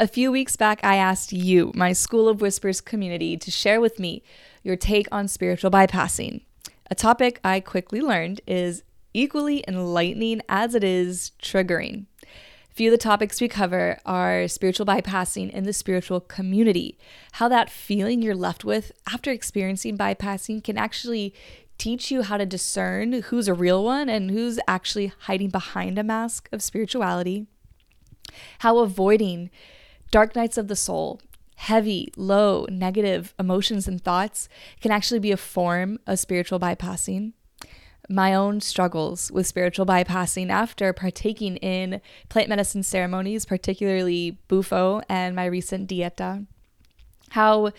A few weeks back, I asked you, my School of Whispers community, to share with me your take on spiritual bypassing. A topic I quickly learned is equally enlightening as it is triggering. Few of the topics we cover are spiritual bypassing in the spiritual community, how that feeling you're left with after experiencing bypassing can actually teach you how to discern who's a real one and who's actually hiding behind a mask of spirituality, how avoiding dark nights of the soul, heavy, low, negative emotions and thoughts can actually be a form of spiritual bypassing. My own struggles with spiritual bypassing after partaking in plant medicine ceremonies, particularly Bufo and my recent dieta. How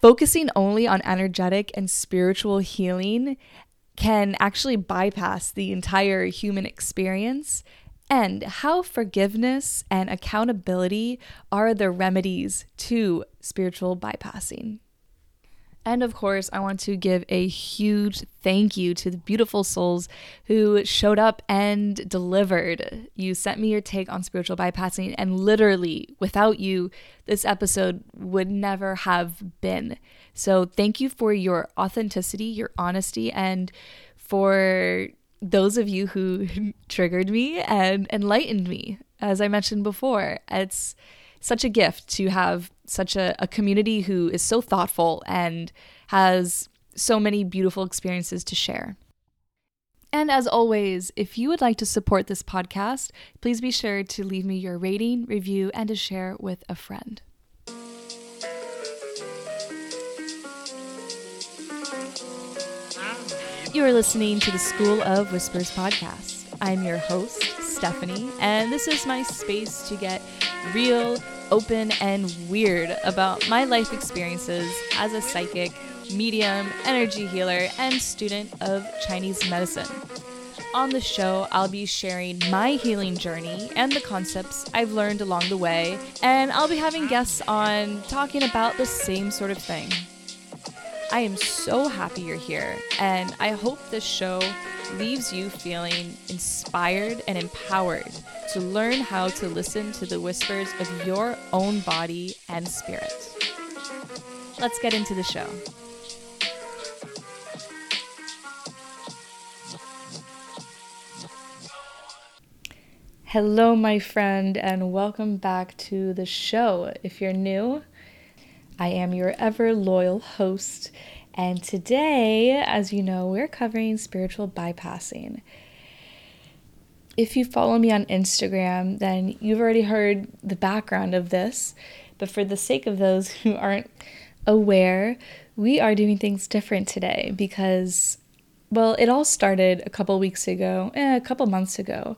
focusing only on energetic and spiritual healing can actually bypass the entire human experience and how forgiveness and accountability are the remedies to spiritual bypassing. And of course, I want to give a huge thank you to the beautiful souls who showed up and delivered. You sent me your take on spiritual bypassing, and literally, without you, this episode would never have been. So, thank you for your authenticity, your honesty, and for those of you who triggered me and enlightened me. As I mentioned before, it's such a gift to have such a, a community who is so thoughtful and has so many beautiful experiences to share. And as always, if you would like to support this podcast, please be sure to leave me your rating, review, and to share with a friend. You are listening to the School of Whispers podcast. I'm your host, Stephanie, and this is my space to get real, open, and weird about my life experiences as a psychic, medium, energy healer, and student of Chinese medicine. On the show, I'll be sharing my healing journey and the concepts I've learned along the way, and I'll be having guests on talking about the same sort of thing. I am so happy you're here, and I hope this show leaves you feeling inspired and empowered to learn how to listen to the whispers of your own body and spirit. Let's get into the show. Hello, my friend, and welcome back to the show. If you're new, I am your ever loyal host, and today, as you know, we're covering spiritual bypassing. If you follow me on Instagram, then you've already heard the background of this, but for the sake of those who aren't aware, we are doing things different today because, well, it all started a couple weeks ago, eh, a couple months ago.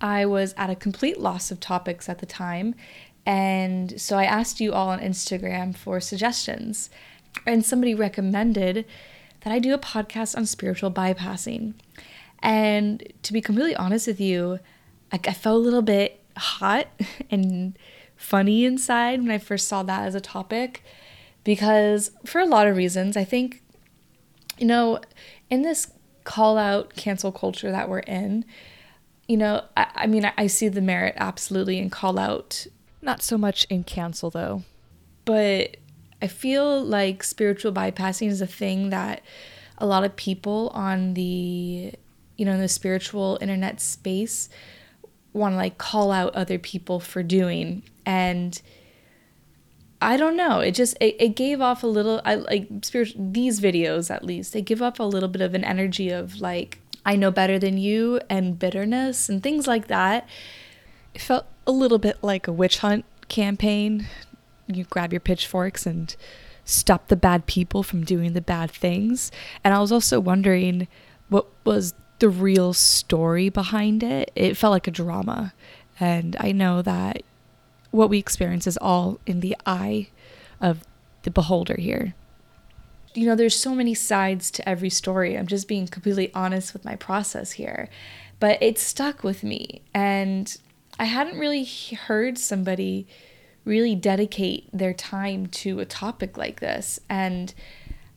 I was at a complete loss of topics at the time, and so I asked you all on Instagram for suggestions. And somebody recommended that I do a podcast on spiritual bypassing. And to be completely honest with you, I, I felt a little bit hot and funny inside when I first saw that as a topic because, for a lot of reasons, I think, you know, in this call out cancel culture that we're in, you know, I, I mean, I, I see the merit absolutely in call out not so much in cancel though. But I feel like spiritual bypassing is a thing that a lot of people on the you know in the spiritual internet space want to like call out other people for doing and I don't know. It just it, it gave off a little I like spiritual these videos at least. They give up a little bit of an energy of like I know better than you and bitterness and things like that. It felt a little bit like a witch hunt campaign. You grab your pitchforks and stop the bad people from doing the bad things. And I was also wondering what was the real story behind it. It felt like a drama. And I know that what we experience is all in the eye of the beholder here. You know, there's so many sides to every story. I'm just being completely honest with my process here. But it stuck with me. And I hadn't really heard somebody really dedicate their time to a topic like this and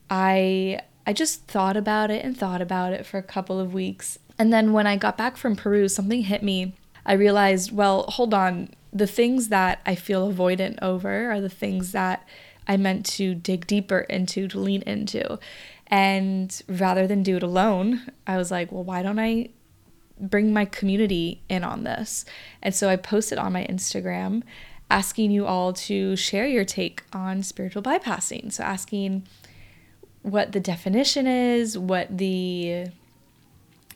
I I just thought about it and thought about it for a couple of weeks. And then when I got back from Peru, something hit me. I realized, well, hold on. the things that I feel avoidant over are the things that I meant to dig deeper into, to lean into. And rather than do it alone, I was like, well, why don't I bring my community in on this? And so I posted on my Instagram asking you all to share your take on spiritual bypassing. So asking what the definition is, what the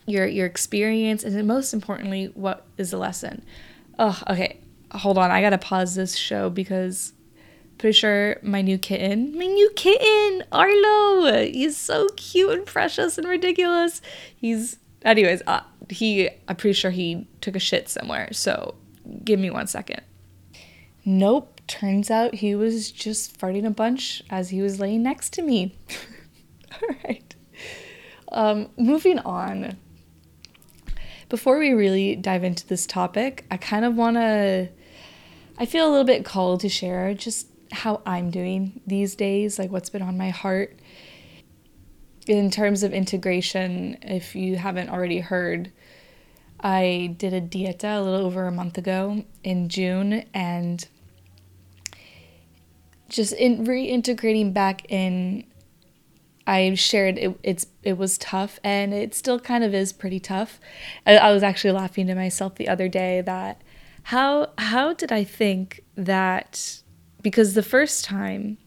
your your experience, and most importantly, what is the lesson. Oh, okay. Hold on, I gotta pause this show because pretty sure my new kitten, my new kitten, Arlo, he's so cute and precious and ridiculous. He's, anyways, uh, he, I'm pretty sure he took a shit somewhere. So give me one second. Nope, turns out he was just farting a bunch as he was laying next to me. All right. Um, moving on. Before we really dive into this topic, I kind of want to. I feel a little bit called to share just how I'm doing these days, like what's been on my heart. In terms of integration, if you haven't already heard, I did a dieta a little over a month ago in June and just in reintegrating back in I shared it it's it was tough and it still kind of is pretty tough. I, I was actually laughing to myself the other day that how how did I think that because the first time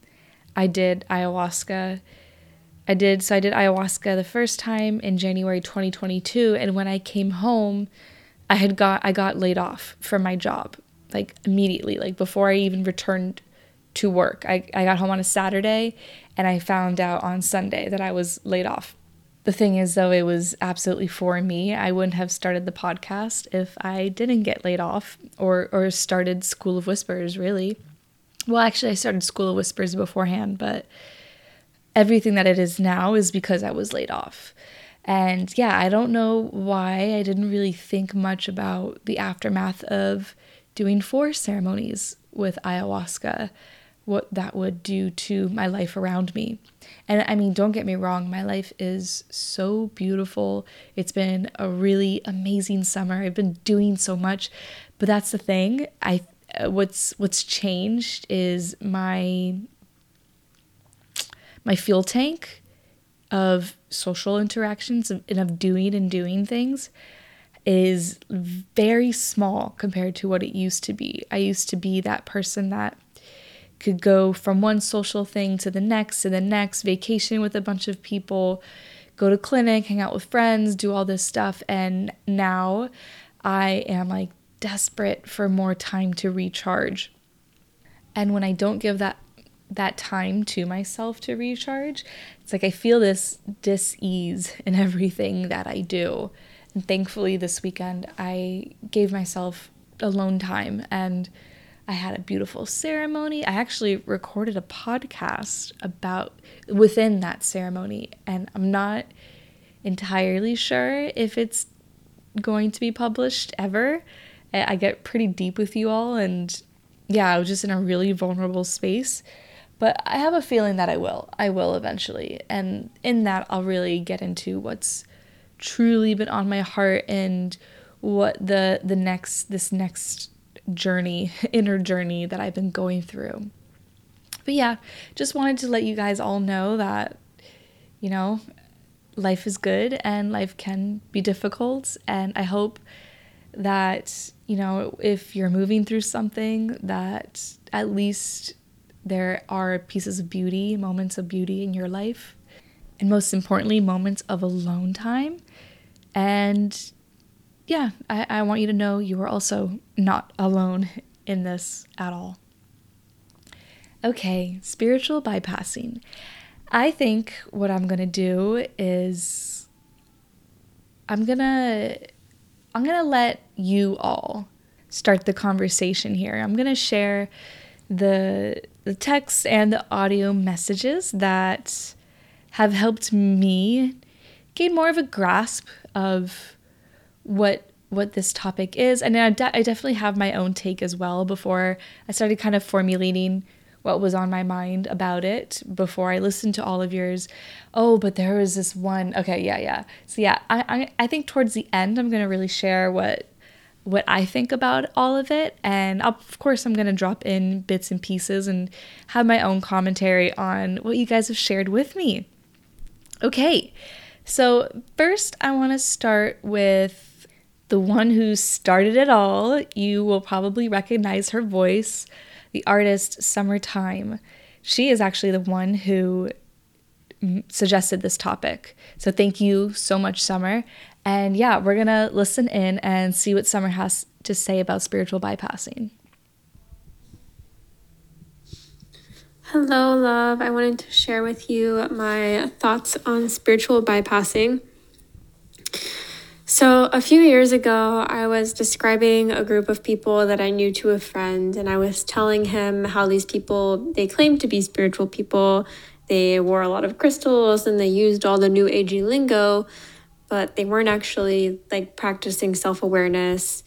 I did ayahuasca, I did so I did ayahuasca the first time in January 2022 and when I came home, I had got I got laid off from my job like immediately like before I even returned to work. I, I got home on a Saturday and I found out on Sunday that I was laid off. The thing is, though, it was absolutely for me. I wouldn't have started the podcast if I didn't get laid off or, or started School of Whispers, really. Well, actually, I started School of Whispers beforehand, but everything that it is now is because I was laid off. And yeah, I don't know why I didn't really think much about the aftermath of doing four ceremonies with ayahuasca, what that would do to my life around me. And I mean, don't get me wrong, my life is so beautiful. It's been a really amazing summer. I've been doing so much. But that's the thing. I what's what's changed is my my fuel tank of social interactions and of doing and doing things is very small compared to what it used to be. I used to be that person that could go from one social thing to the next to the next, vacation with a bunch of people, go to clinic, hang out with friends, do all this stuff. And now I am like desperate for more time to recharge. And when I don't give that that time to myself to recharge, it's like I feel this dis-ease in everything that I do. And thankfully this weekend I gave myself alone time and I had a beautiful ceremony. I actually recorded a podcast about within that ceremony and I'm not entirely sure if it's going to be published ever I get pretty deep with you all, and yeah, I was just in a really vulnerable space. But I have a feeling that I will. I will eventually. And in that, I'll really get into what's truly been on my heart and what the the next this next journey, inner journey that I've been going through. But yeah, just wanted to let you guys all know that you know, life is good and life can be difficult and I hope that, you know, if you're moving through something, that at least there are pieces of beauty, moments of beauty in your life, and most importantly, moments of alone time. And yeah, I, I want you to know you are also not alone in this at all. Okay, spiritual bypassing. I think what I'm going to do is I'm going to I'm going to let you all start the conversation here. I'm going to share the the text and the audio messages that have helped me gain more of a grasp of what what this topic is and I, de- I definitely have my own take as well before I started kind of formulating what was on my mind about it before I listened to all of yours. Oh, but there was this one. Okay, yeah, yeah. So yeah, I I, I think towards the end I'm gonna really share what what I think about all of it. And of course, I'm going to drop in bits and pieces and have my own commentary on what you guys have shared with me. Okay, so first, I want to start with the one who started it all. You will probably recognize her voice, the artist Summer Thyme. She is actually the one who suggested this topic. So thank you so much, Summer. And yeah, we're going to listen in and see what Summer has to say about spiritual bypassing. Hello, love. I wanted to share with you my thoughts on spiritual bypassing. So, a few years ago, I was describing a group of people that I knew to a friend, and I was telling him how these people, they claimed to be spiritual people. They wore a lot of crystals and they used all the new agey lingo, but they weren't actually like practicing self awareness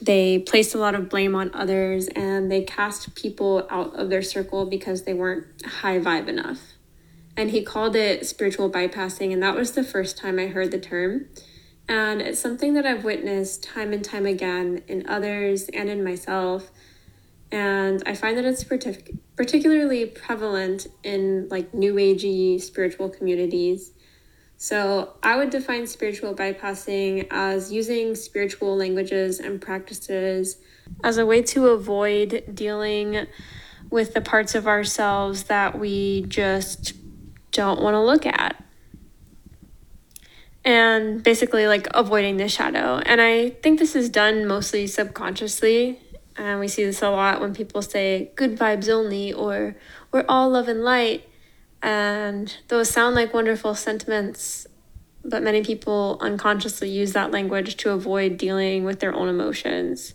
they placed a lot of blame on others and they cast people out of their circle because they weren't high vibe enough. And he called it spiritual bypassing, and that was the first time I heard the term. And it's something that I've witnessed time and time again in others and in myself. And I find that it's partic- particularly prevalent in like new agey spiritual communities so, I would define spiritual bypassing as using spiritual languages and practices as a way to avoid dealing with the parts of ourselves that we just don't want to look at. And basically, like avoiding the shadow. And I think this is done mostly subconsciously. And we see this a lot when people say good vibes only or we're all love and light. And those sound like wonderful sentiments, but many people unconsciously use that language to avoid dealing with their own emotions.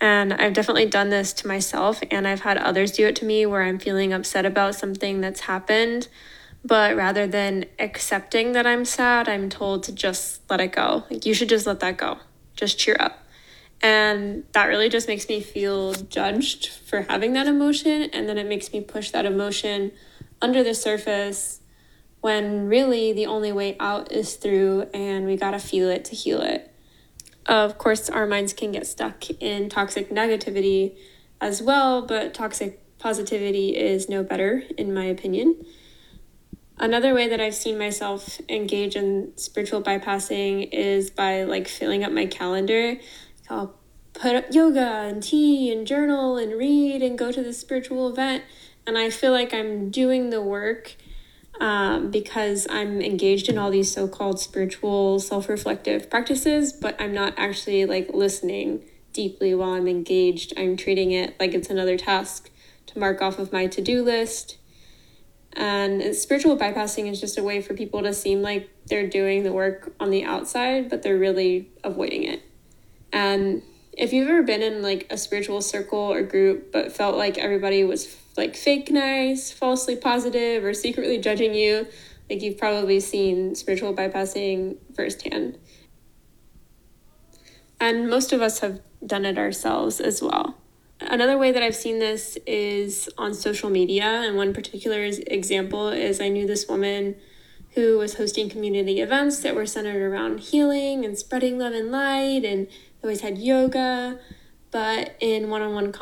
And I've definitely done this to myself, and I've had others do it to me where I'm feeling upset about something that's happened. But rather than accepting that I'm sad, I'm told to just let it go. Like, you should just let that go. Just cheer up. And that really just makes me feel judged for having that emotion. And then it makes me push that emotion under the surface when really the only way out is through and we gotta feel it to heal it. Of course, our minds can get stuck in toxic negativity as well, but toxic positivity is no better, in my opinion. Another way that I've seen myself engage in spiritual bypassing is by like filling up my calendar. I'll put up yoga and tea and journal and read and go to the spiritual event and I feel like I'm doing the work um, because I'm engaged in all these so called spiritual, self reflective practices, but I'm not actually like listening deeply while I'm engaged. I'm treating it like it's another task to mark off of my to do list. And spiritual bypassing is just a way for people to seem like they're doing the work on the outside, but they're really avoiding it. And if you've ever been in like a spiritual circle or group but felt like everybody was like fake nice, falsely positive, or secretly judging you, like you've probably seen spiritual bypassing firsthand. And most of us have done it ourselves as well. Another way that I've seen this is on social media, and one particular example is I knew this woman who was hosting community events that were centered around healing and spreading love and light and always had yoga, but in one on one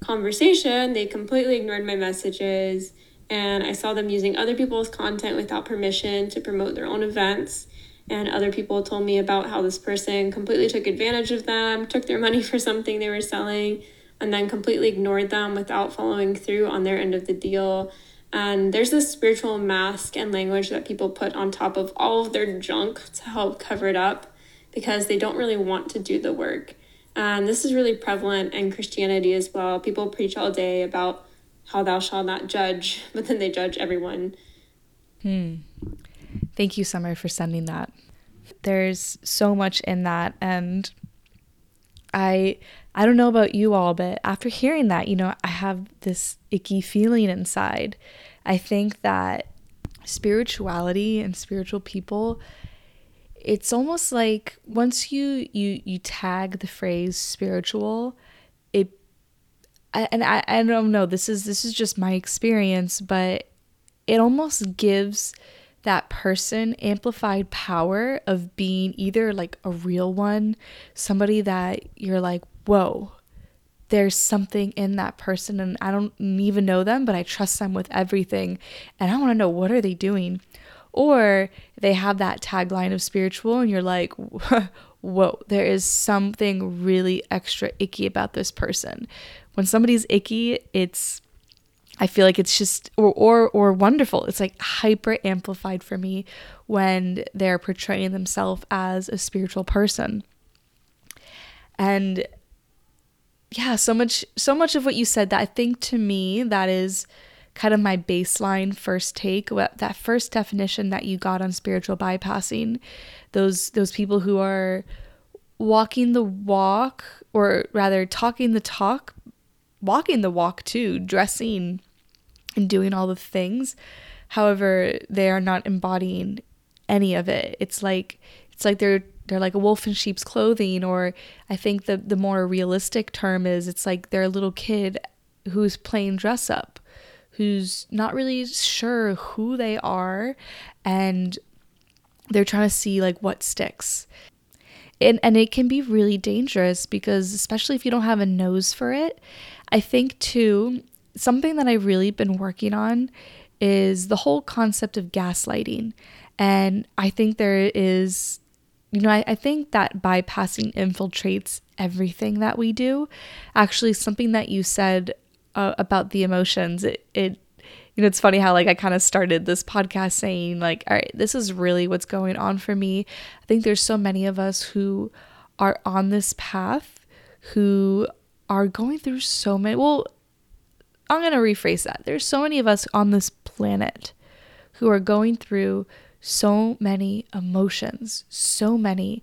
conversation, they completely ignored my messages. And I saw them using other people's content without permission to promote their own events. And other people told me about how this person completely took advantage of them, took their money for something they were selling, and then completely ignored them without following through on their end of the deal. And there's this spiritual mask and language that people put on top of all of their junk to help cover it up because they don't really want to do the work. And this is really prevalent in Christianity as well. People preach all day about how thou shalt not judge, but then they judge everyone. Hmm. Thank you, Summer, for sending that. There's so much in that and I I don't know about you all, but after hearing that, you know, I have this icky feeling inside. I think that spirituality and spiritual people it's almost like once you you you tag the phrase spiritual it and I, I don't know this is this is just my experience but it almost gives that person amplified power of being either like a real one, somebody that you're like, whoa, there's something in that person and I don't even know them, but I trust them with everything and I want to know what are they doing? Or they have that tagline of spiritual and you're like, whoa, there is something really extra icky about this person. When somebody's icky, it's I feel like it's just or or or wonderful. It's like hyper amplified for me when they're portraying themselves as a spiritual person. And yeah, so much so much of what you said that I think to me that is kind of my baseline first take that first definition that you got on spiritual bypassing those those people who are walking the walk or rather talking the talk walking the walk too dressing and doing all the things. However they are not embodying any of it. It's like it's like they're they're like a wolf in sheep's clothing or i think the the more realistic term is it's like they're a little kid who's playing dress up who's not really sure who they are and they're trying to see like what sticks and and it can be really dangerous because especially if you don't have a nose for it i think too something that i've really been working on is the whole concept of gaslighting and i think there is you know, I, I think that bypassing infiltrates everything that we do. Actually, something that you said uh, about the emotions, it, it, you know, it's funny how like I kind of started this podcast saying like, all right, this is really what's going on for me. I think there's so many of us who are on this path who are going through so many. Well, I'm going to rephrase that. There's so many of us on this planet who are going through so many emotions, so many.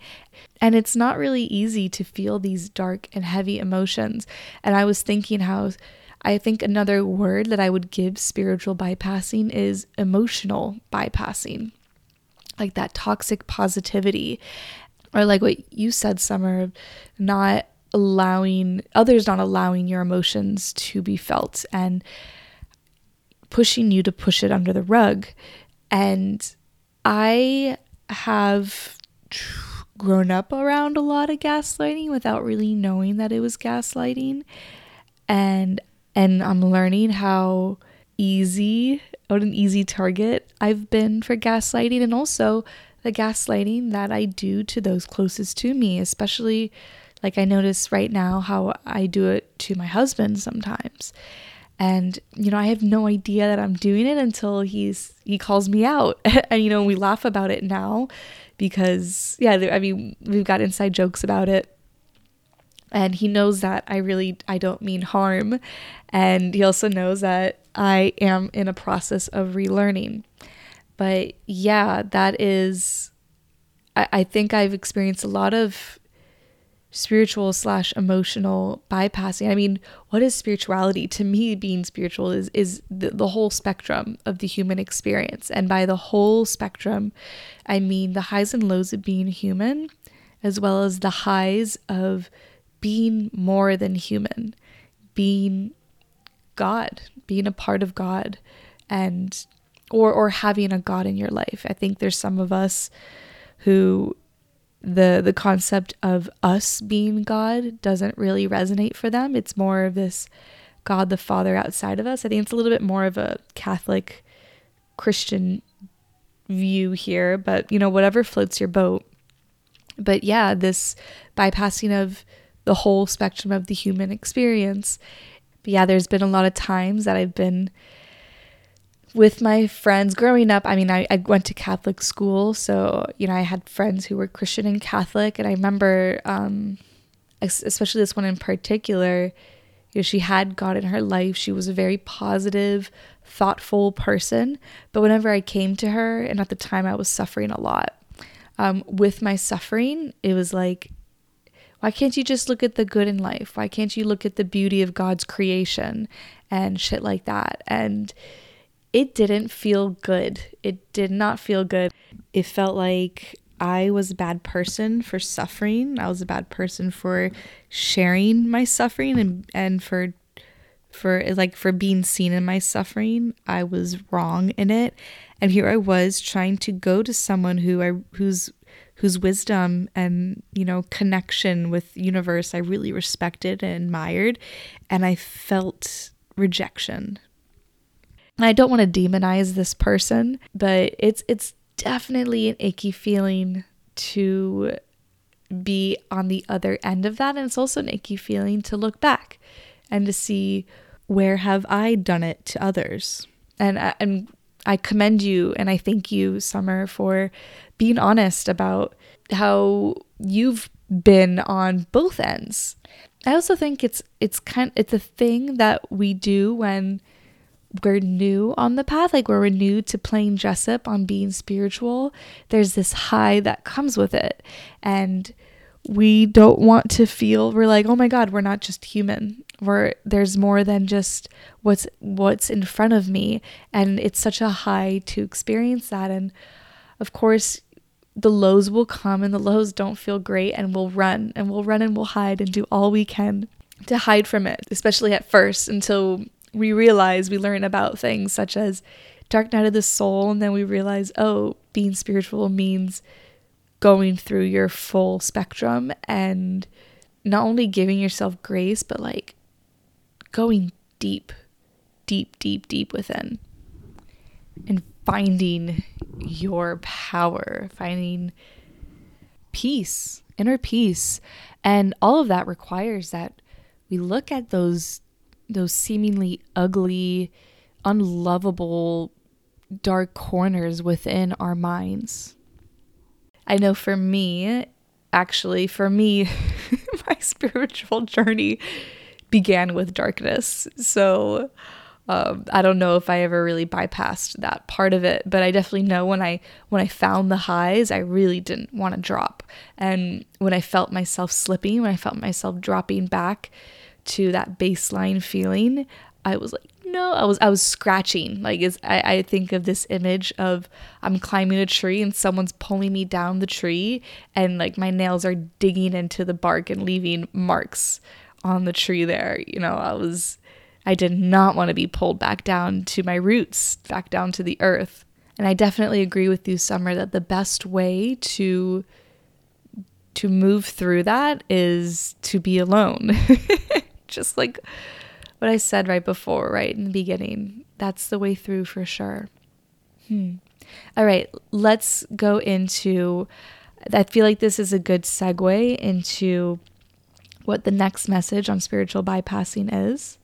And it's not really easy to feel these dark and heavy emotions. And I was thinking how I think another word that I would give spiritual bypassing is emotional bypassing, like that toxic positivity. Or like what you said, Summer, not allowing others, not allowing your emotions to be felt and pushing you to push it under the rug. And I have grown up around a lot of gaslighting without really knowing that it was gaslighting and and I'm learning how easy what an easy target I've been for gaslighting and also the gaslighting that I do to those closest to me especially like I notice right now how I do it to my husband sometimes. And you know i have no idea that i'm doing it until he's he calls me out. And you know we laugh about it now because yeah i mean we've got inside jokes about it and he knows that i really i don't mean harm and he also knows that i am in a process of relearning but yeah that is i, I think i've experienced a lot of spiritual slash emotional bypassing. I mean, what is spirituality? To me, being spiritual is is the, the whole spectrum of the human experience. And by the whole spectrum, I mean the highs and lows of being human, as well as the highs of being more than human, being God, being a part of God, and or or having a God in your life. I think there's some of us who the the concept of us being God doesn't really resonate for them. It's more of this God the Father outside of us. I think it's a little bit more of a Catholic Christian view here, but you know, whatever floats your boat. But yeah, this bypassing of the whole spectrum of the human experience. But yeah, there's been a lot of times that I've been with my friends growing up, I mean, I, I went to Catholic school, so you know, I had friends who were Christian and Catholic, and I remember, um, especially this one in particular, you know, she had God in her life. She was a very positive, thoughtful person. But whenever I came to her, and at the time I was suffering a lot, um, with my suffering, it was like, why can't you just look at the good in life? Why can't you look at the beauty of God's creation and shit like that? And it didn't feel good. It did not feel good. It felt like I was a bad person for suffering. I was a bad person for sharing my suffering and and for for like for being seen in my suffering. I was wrong in it. And here I was trying to go to someone who I whose whose wisdom and you know connection with universe I really respected and admired and I felt rejection. I don't want to demonize this person, but it's it's definitely an icky feeling to be on the other end of that and it's also an icky feeling to look back and to see where have I done it to others. And uh, and I commend you and I thank you Summer for being honest about how you've been on both ends. I also think it's it's kind it's a thing that we do when we're new on the path, like we're new to playing Jessup on being spiritual, there's this high that comes with it. And we don't want to feel we're like, oh my God, we're not just human. Where there's more than just what's what's in front of me. And it's such a high to experience that. And of course, the lows will come and the lows don't feel great and we'll run and we'll run and we'll hide and do all we can to hide from it, especially at first until we realize we learn about things such as dark night of the soul and then we realize oh being spiritual means going through your full spectrum and not only giving yourself grace but like going deep deep deep deep within and finding your power finding peace inner peace and all of that requires that we look at those those seemingly ugly, unlovable, dark corners within our minds. I know for me, actually, for me, my spiritual journey began with darkness. So um, I don't know if I ever really bypassed that part of it, but I definitely know when I when I found the highs, I really didn't want to drop. And when I felt myself slipping, when I felt myself dropping back, to that baseline feeling, I was like, no, I was I was scratching. Like is I, I think of this image of I'm climbing a tree and someone's pulling me down the tree and like my nails are digging into the bark and leaving marks on the tree there. You know, I was I did not want to be pulled back down to my roots, back down to the earth. And I definitely agree with you, Summer, that the best way to to move through that is to be alone. just like what I said right before, right in the beginning. That's the way through for sure. Hmm. All right, let's go into. I feel like this is a good segue into what the next message on spiritual bypassing is,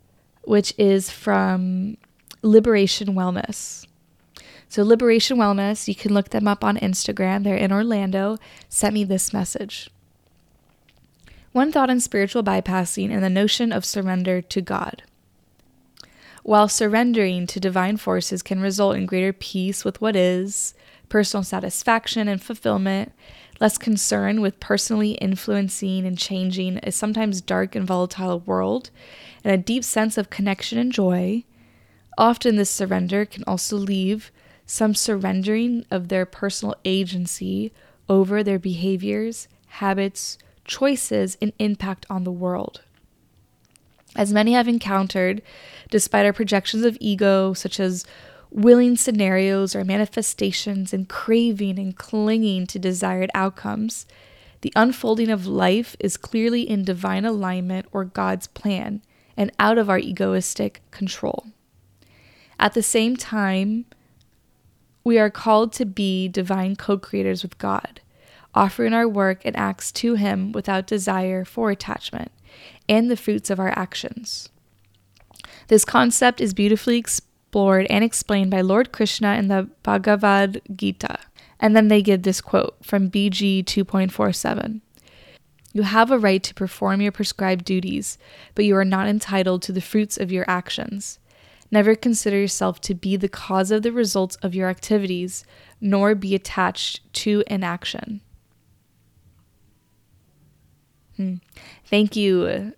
which is from Liberation Wellness. So, Liberation Wellness, you can look them up on Instagram. They're in Orlando. Sent me this message. One thought on spiritual bypassing and the notion of surrender to God. While surrendering to divine forces can result in greater peace with what is, personal satisfaction and fulfillment, less concern with personally influencing and changing a sometimes dark and volatile world, and a deep sense of connection and joy, often this surrender can also leave some surrendering of their personal agency over their behaviors, habits, choices and impact on the world. As many have encountered, despite our projections of ego, such as willing scenarios or manifestations and craving and clinging to desired outcomes, the unfolding of life is clearly in divine alignment or God's plan and out of our egoistic control. At the same time, we are called to be divine co creators with God, offering our work and acts to Him without desire for attachment, and the fruits of our actions. This concept is beautifully explored and explained by Lord Krishna in the Bhagavad Gita. And then they give this quote from BG 2.47 You have a right to perform your prescribed duties, but you are not entitled to the fruits of your actions. Never consider yourself to be the cause of the results of your activities, nor be attached to an action. Hmm. Thank you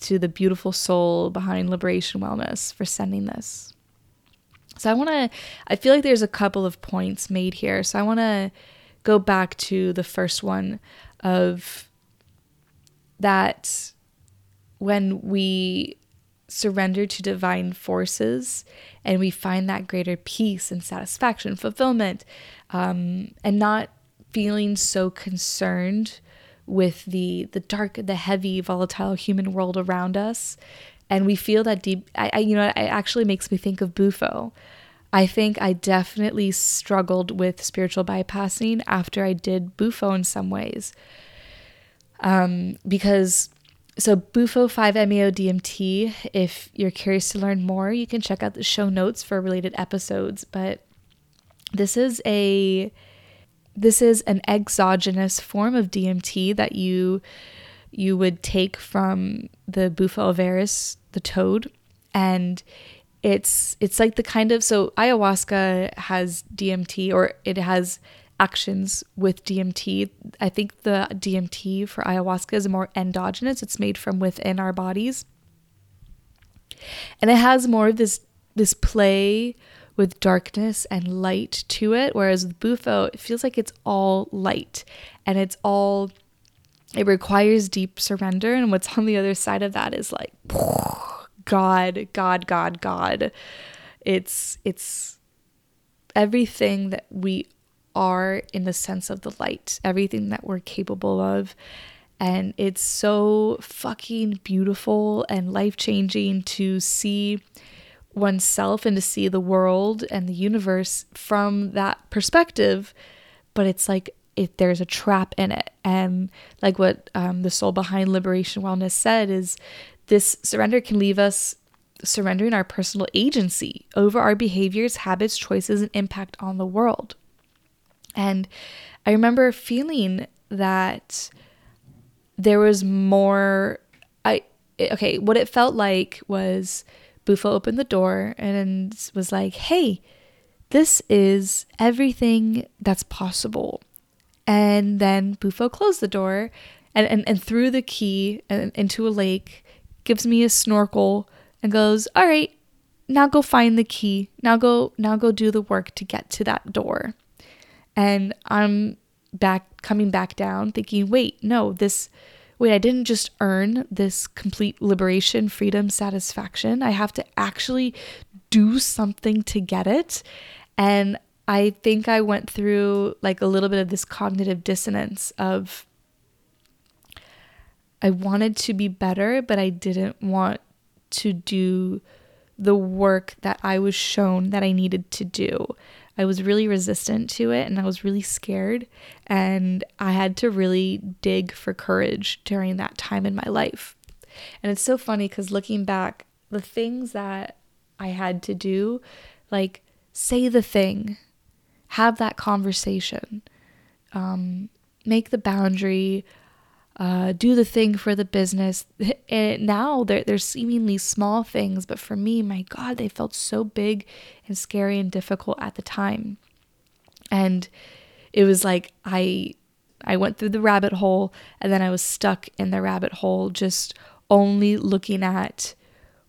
to the beautiful soul behind Liberation Wellness for sending this. So I want to, I feel like there's a couple of points made here. So I want to go back to the first one of that when we surrender to divine forces and we find that greater peace and satisfaction, fulfillment, um, and not feeling so concerned with the the dark, the heavy, volatile human world around us. And we feel that deep. I, I you know, it actually makes me think of Bufo. I think I definitely struggled with spiritual bypassing after I did Bufo in some ways. Um, because so Bufo 5-MeO DMT, if you're curious to learn more, you can check out the show notes for related episodes, but this is a this is an exogenous form of DMT that you you would take from the Bufo alvarius, the toad, and it's it's like the kind of so ayahuasca has DMT or it has actions with DMT. I think the DMT for ayahuasca is more endogenous. It's made from within our bodies. And it has more of this this play with darkness and light to it whereas with Bufo it feels like it's all light and it's all it requires deep surrender and what's on the other side of that is like god god god god it's it's everything that we are in the sense of the light, everything that we're capable of. And it's so fucking beautiful and life changing to see oneself and to see the world and the universe from that perspective. But it's like if there's a trap in it. And like what um, the soul behind liberation wellness said is this surrender can leave us surrendering our personal agency over our behaviors, habits, choices, and impact on the world. And I remember feeling that there was more I okay, what it felt like was Bufo opened the door and was like, "Hey, this is everything that's possible." And then Bufo closed the door and, and, and threw the key into a lake, gives me a snorkel, and goes, All right, now go find the key. Now go now go do the work to get to that door. And I'm back coming back down thinking, wait, no, this wait, I didn't just earn this complete liberation, freedom, satisfaction. I have to actually do something to get it. And I think I went through like a little bit of this cognitive dissonance of I wanted to be better, but I didn't want to do the work that I was shown that I needed to do. I was really resistant to it and I was really scared. And I had to really dig for courage during that time in my life. And it's so funny because looking back, the things that I had to do, like say the thing, have that conversation, um, make the boundary, uh, do the thing for the business. And now they're, they're seemingly small things, but for me, my God, they felt so big and scary and difficult at the time. And it was like I I went through the rabbit hole and then I was stuck in the rabbit hole just only looking at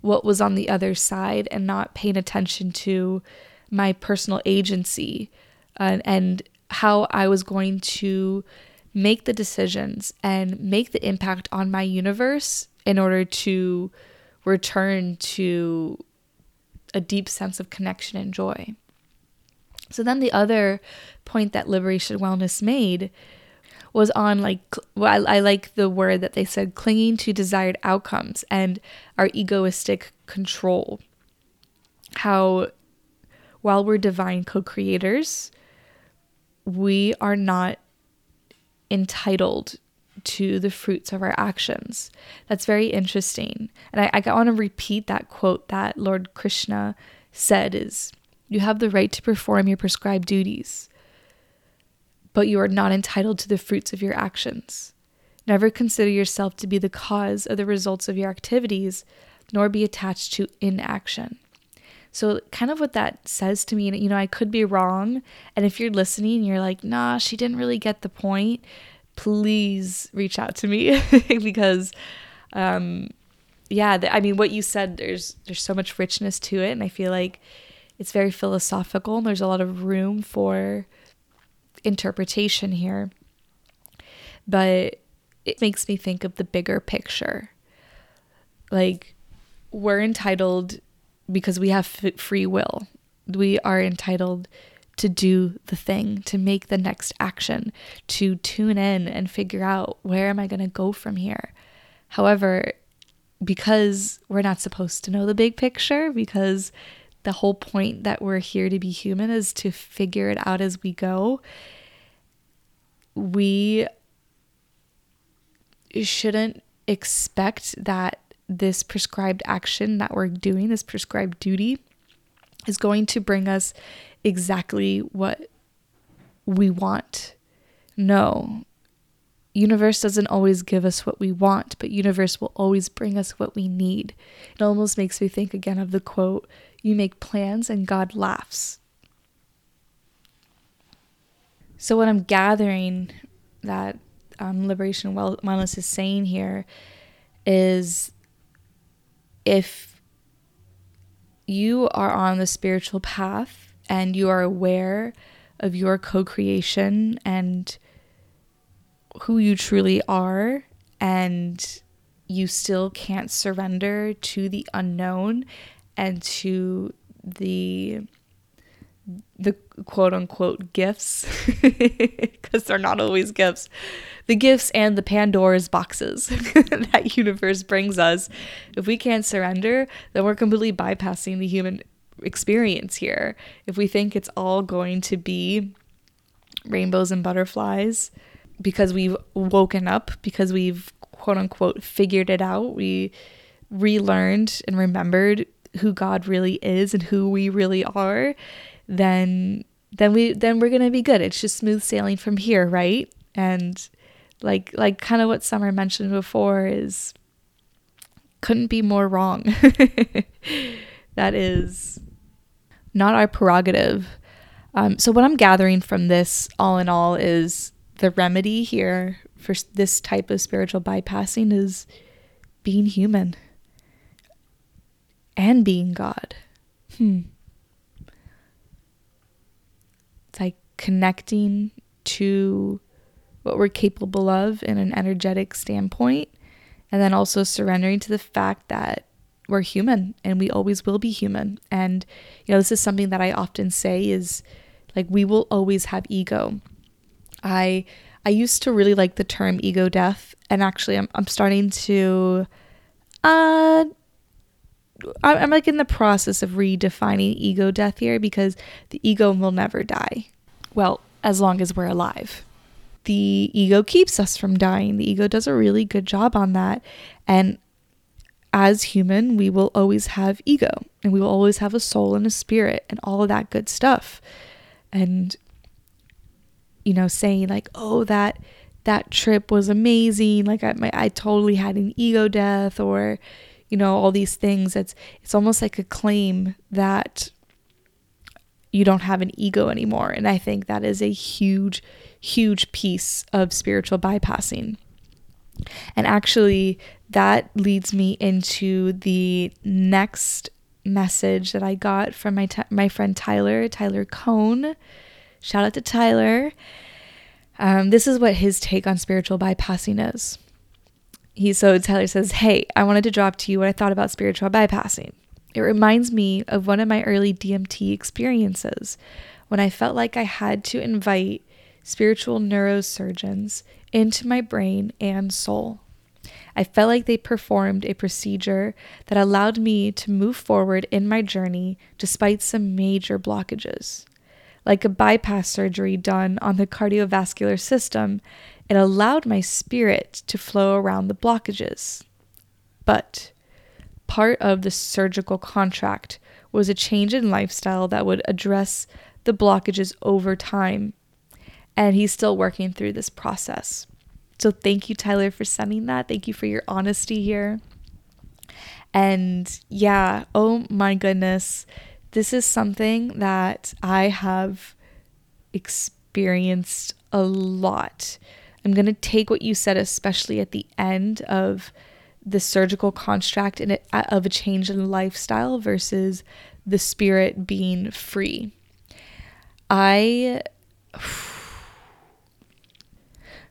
what was on the other side and not paying attention to my personal agency uh, and how I was going to make the decisions and make the impact on my universe in order to return to a deep sense of connection and joy. So then the other point that liberation wellness made was on like well, I, I like the word that they said clinging to desired outcomes and our egoistic control. How while we're divine co-creators, we are not entitled to the fruits of our actions. That's very interesting. And I, I want to repeat that quote that Lord Krishna said is you have the right to perform your prescribed duties, but you are not entitled to the fruits of your actions. Never consider yourself to be the cause of the results of your activities, nor be attached to inaction. So, kind of what that says to me, you know, I could be wrong. And if you're listening, you're like, nah, she didn't really get the point, please reach out to me because, um, yeah, the, I mean, what you said, there's there's so much richness to it, and I feel like it's very philosophical, and there's a lot of room for interpretation here. But it makes me think of the bigger picture. Like, we're entitled because we have free will. We are entitled to do the thing, to make the next action, to tune in and figure out where am I going to go from here. However, because we're not supposed to know the big picture, because the whole point that we're here to be human is to figure it out as we go, we shouldn't expect that this prescribed action that we're doing, this prescribed duty, is going to bring us exactly what we want. No. Universe doesn't always give us what we want, but universe will always bring us what we need. It almost makes me think again of the quote, you make plans and God laughs. So what I'm gathering that um, liberation wellness is saying here is if you are on the spiritual path and you are aware of your co creation and who you truly are, and you still can't surrender to the unknown and to the the quote unquote gifts because they're not always gifts the gifts and the pandora's boxes that universe brings us if we can't surrender then we're completely bypassing the human experience here. If we think it's all going to be rainbows and butterflies because we've woken up, because we've quote unquote figured it out, we relearned and remembered who God really is and who we really are, then then we then we're to be good. It's just smooth sailing from here, right? And like like kind of what Summer mentioned before is couldn't be more wrong. that is not our prerogative. Um, so, what I'm gathering from this, all in all, is the remedy here for this type of spiritual bypassing is being human and being God. Hmm. It's like connecting to what we're capable of in an energetic standpoint, and then also surrendering to the fact that we're human and we always will be human. And, you know, this is something that I often say is like, we will always have ego. I, I used to really like the term ego death. And actually, I'm, I'm starting to, uh, I'm like in the process of redefining ego death here because the ego will never die. Well, as long as we're alive. The ego keeps us from dying. The ego does a really good job on that. And as human, we will always have ego and we will always have a soul and a spirit and all of that good stuff. And you know, saying like, "Oh, that that trip was amazing. Like I my, I totally had an ego death or you know, all these things. It's it's almost like a claim that you don't have an ego anymore. And I think that is a huge huge piece of spiritual bypassing. And actually, that leads me into the next message that I got from my t- my friend Tyler, Tyler Cone. Shout out to Tyler. Um, this is what his take on spiritual bypassing is. He so Tyler says, "Hey, I wanted to drop to you what I thought about spiritual bypassing. It reminds me of one of my early DMT experiences when I felt like I had to invite spiritual neurosurgeons into my brain and soul. I felt like they performed a procedure that allowed me to move forward in my journey despite some major blockages. Like a bypass surgery done on the cardiovascular system, it allowed my spirit to flow around the blockages. But part of the surgical contract was a change in lifestyle that would address the blockages over time and he's still working through this process. So thank you, Tyler, for sending that. Thank you for your honesty here. And yeah, oh my goodness, this is something that I have experienced a lot. I'm going to take what you said, especially at the end of the surgical construct and of a change in lifestyle versus the spirit being free. I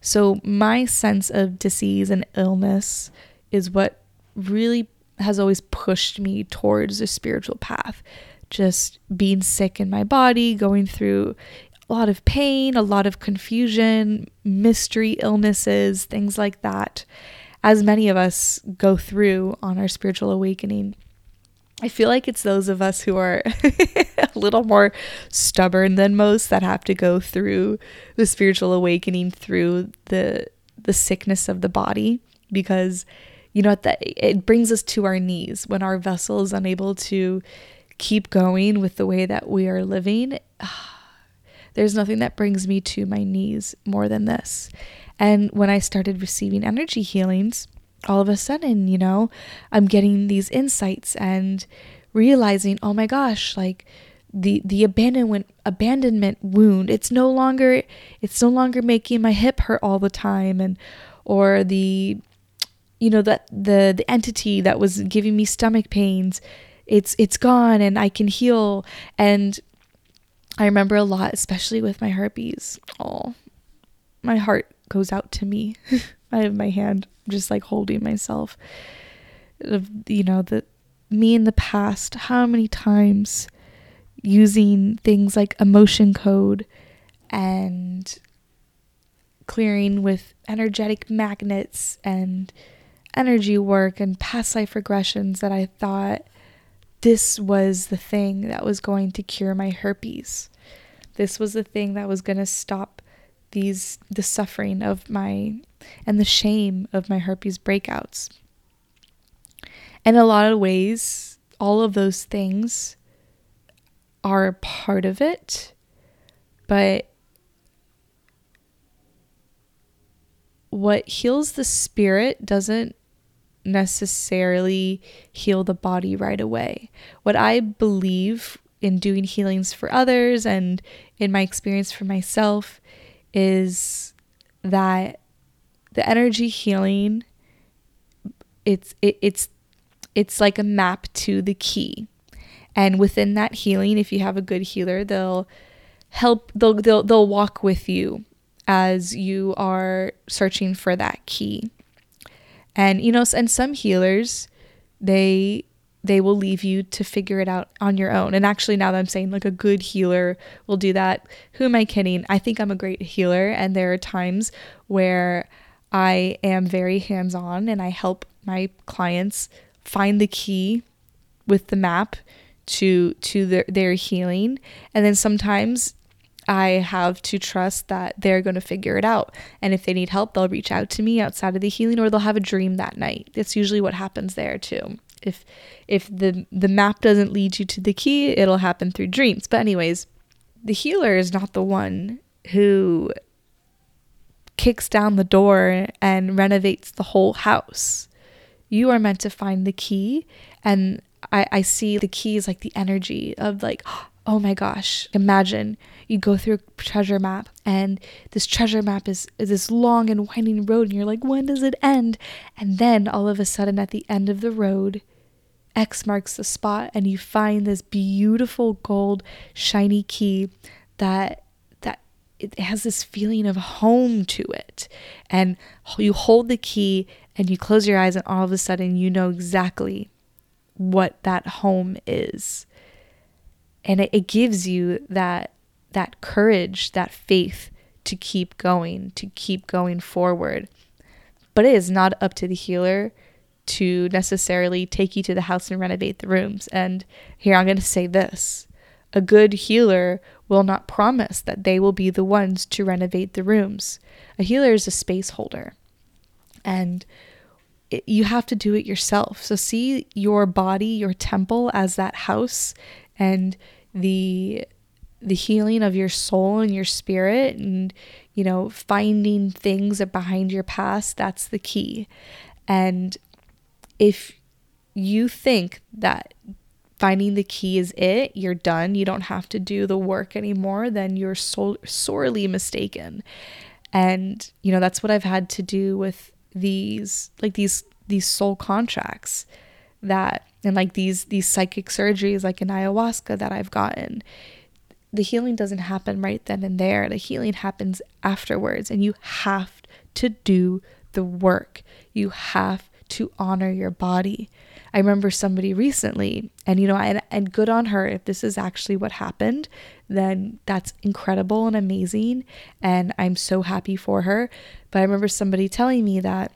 so, my sense of disease and illness is what really has always pushed me towards a spiritual path. Just being sick in my body, going through a lot of pain, a lot of confusion, mystery illnesses, things like that, as many of us go through on our spiritual awakening. I feel like it's those of us who are a little more stubborn than most that have to go through the spiritual awakening through the the sickness of the body because you know that it brings us to our knees when our vessel is unable to keep going with the way that we are living. There's nothing that brings me to my knees more than this. And when I started receiving energy healings, all of a sudden, you know, I'm getting these insights and realizing, oh my gosh, like the the abandonment abandonment wound, it's no longer it's no longer making my hip hurt all the time and or the you know that the the entity that was giving me stomach pains it's it's gone and I can heal and I remember a lot especially with my herpes. Oh, my heart goes out to me. I have my hand just like holding myself. You know, the me in the past, how many times using things like emotion code and clearing with energetic magnets and energy work and past life regressions that I thought this was the thing that was going to cure my herpes. This was the thing that was going to stop these the suffering of my and the shame of my herpes breakouts. In a lot of ways, all of those things are part of it, but what heals the spirit doesn't necessarily heal the body right away. What I believe in doing healings for others and in my experience for myself is that the energy healing it's it, it's it's like a map to the key. And within that healing, if you have a good healer, they'll help they'll they'll they'll walk with you as you are searching for that key. And you know, and some healers they they will leave you to figure it out on your own. And actually, now that I'm saying like a good healer will do that, who am I kidding? I think I'm a great healer, and there are times where I am very hands on and I help my clients find the key with the map to to their, their healing. And then sometimes I have to trust that they're going to figure it out. And if they need help, they'll reach out to me outside of the healing or they'll have a dream that night. That's usually what happens there too. If if the the map doesn't lead you to the key, it'll happen through dreams. But anyways, the healer is not the one who kicks down the door and renovates the whole house. You are meant to find the key. And I, I see the key is like the energy of like, oh my gosh, imagine you go through a treasure map and this treasure map is, is this long and winding road and you're like, when does it end? And then all of a sudden at the end of the road, X marks the spot and you find this beautiful gold shiny key that it has this feeling of home to it. And you hold the key and you close your eyes, and all of a sudden you know exactly what that home is. And it, it gives you that that courage, that faith to keep going, to keep going forward. But it is not up to the healer to necessarily take you to the house and renovate the rooms. And here I'm going to say this a good healer will not promise that they will be the ones to renovate the rooms. A healer is a space holder. And it, you have to do it yourself. So see your body, your temple as that house and the the healing of your soul and your spirit and you know finding things behind your past that's the key. And if you think that finding the key is it, you're done, you don't have to do the work anymore, then you're so- sorely mistaken. And you know, that's what I've had to do with these like these these soul contracts that and like these these psychic surgeries like in ayahuasca that I've gotten. The healing doesn't happen right then and there. The healing happens afterwards and you have to do the work. You have to honor your body. I remember somebody recently, and you know, and, and good on her. If this is actually what happened, then that's incredible and amazing. And I'm so happy for her. But I remember somebody telling me that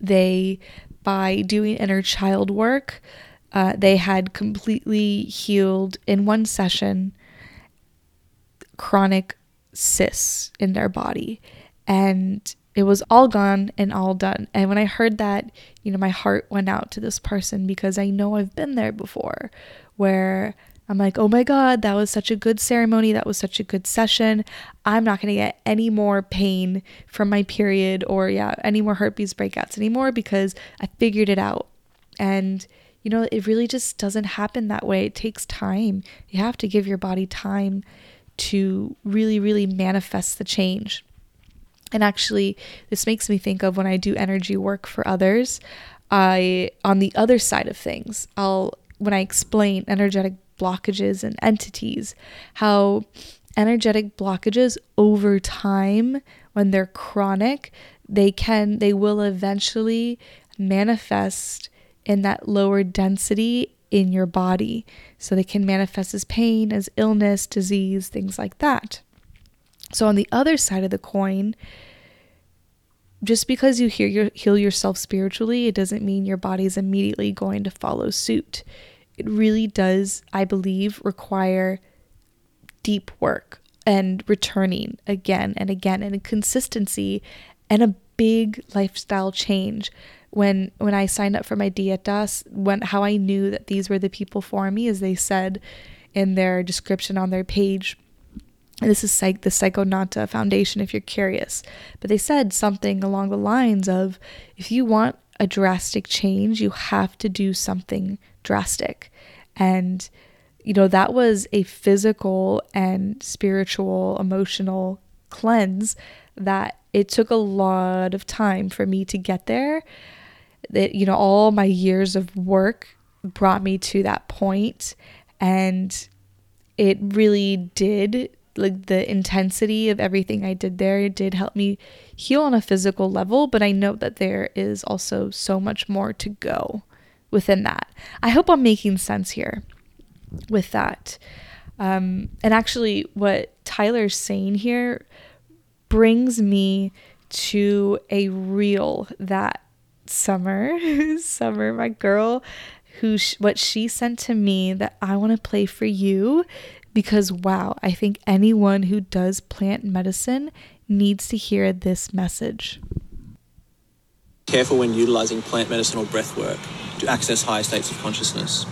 they, by doing inner child work, uh, they had completely healed in one session chronic cysts in their body. And it was all gone and all done. And when I heard that, you know, my heart went out to this person because I know I've been there before where I'm like, oh my God, that was such a good ceremony. That was such a good session. I'm not going to get any more pain from my period or, yeah, any more herpes breakouts anymore because I figured it out. And, you know, it really just doesn't happen that way. It takes time. You have to give your body time to really, really manifest the change. And actually, this makes me think of when I do energy work for others. I, on the other side of things, I'll, when I explain energetic blockages and entities, how energetic blockages over time, when they're chronic, they can, they will eventually manifest in that lower density in your body. So they can manifest as pain, as illness, disease, things like that. So on the other side of the coin, just because you hear your, heal yourself spiritually, it doesn't mean your body is immediately going to follow suit. It really does, I believe, require deep work and returning again and again and consistency and a big lifestyle change when when I signed up for my dietas, when how I knew that these were the people for me, is they said in their description on their page. This is psych the Psychonauta Foundation, if you're curious. But they said something along the lines of, if you want a drastic change, you have to do something drastic, and you know that was a physical and spiritual, emotional cleanse that it took a lot of time for me to get there. That you know all my years of work brought me to that point and it really did like the intensity of everything I did there it did help me heal on a physical level, but I know that there is also so much more to go within that. I hope I'm making sense here with that. Um, and actually, what Tyler's saying here brings me to a reel that Summer, Summer, my girl, who sh- what she sent to me that I want to play for you because wow, I think anyone who does plant medicine needs to hear this message. Careful when utilizing plant medicine or breath work to access higher states of consciousness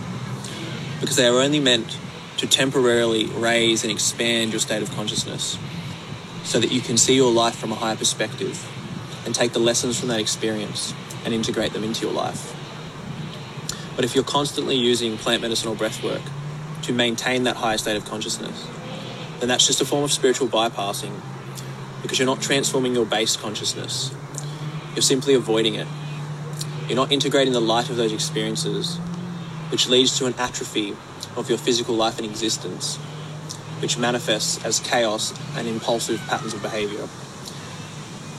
because they are only meant to temporarily raise and expand your state of consciousness so that you can see your life from a higher perspective and take the lessons from that experience and integrate them into your life. But if you're constantly using plant medicine or breath work to maintain that higher state of consciousness, then that's just a form of spiritual bypassing because you're not transforming your base consciousness. You're simply avoiding it. You're not integrating the light of those experiences, which leads to an atrophy of your physical life and existence, which manifests as chaos and impulsive patterns of behavior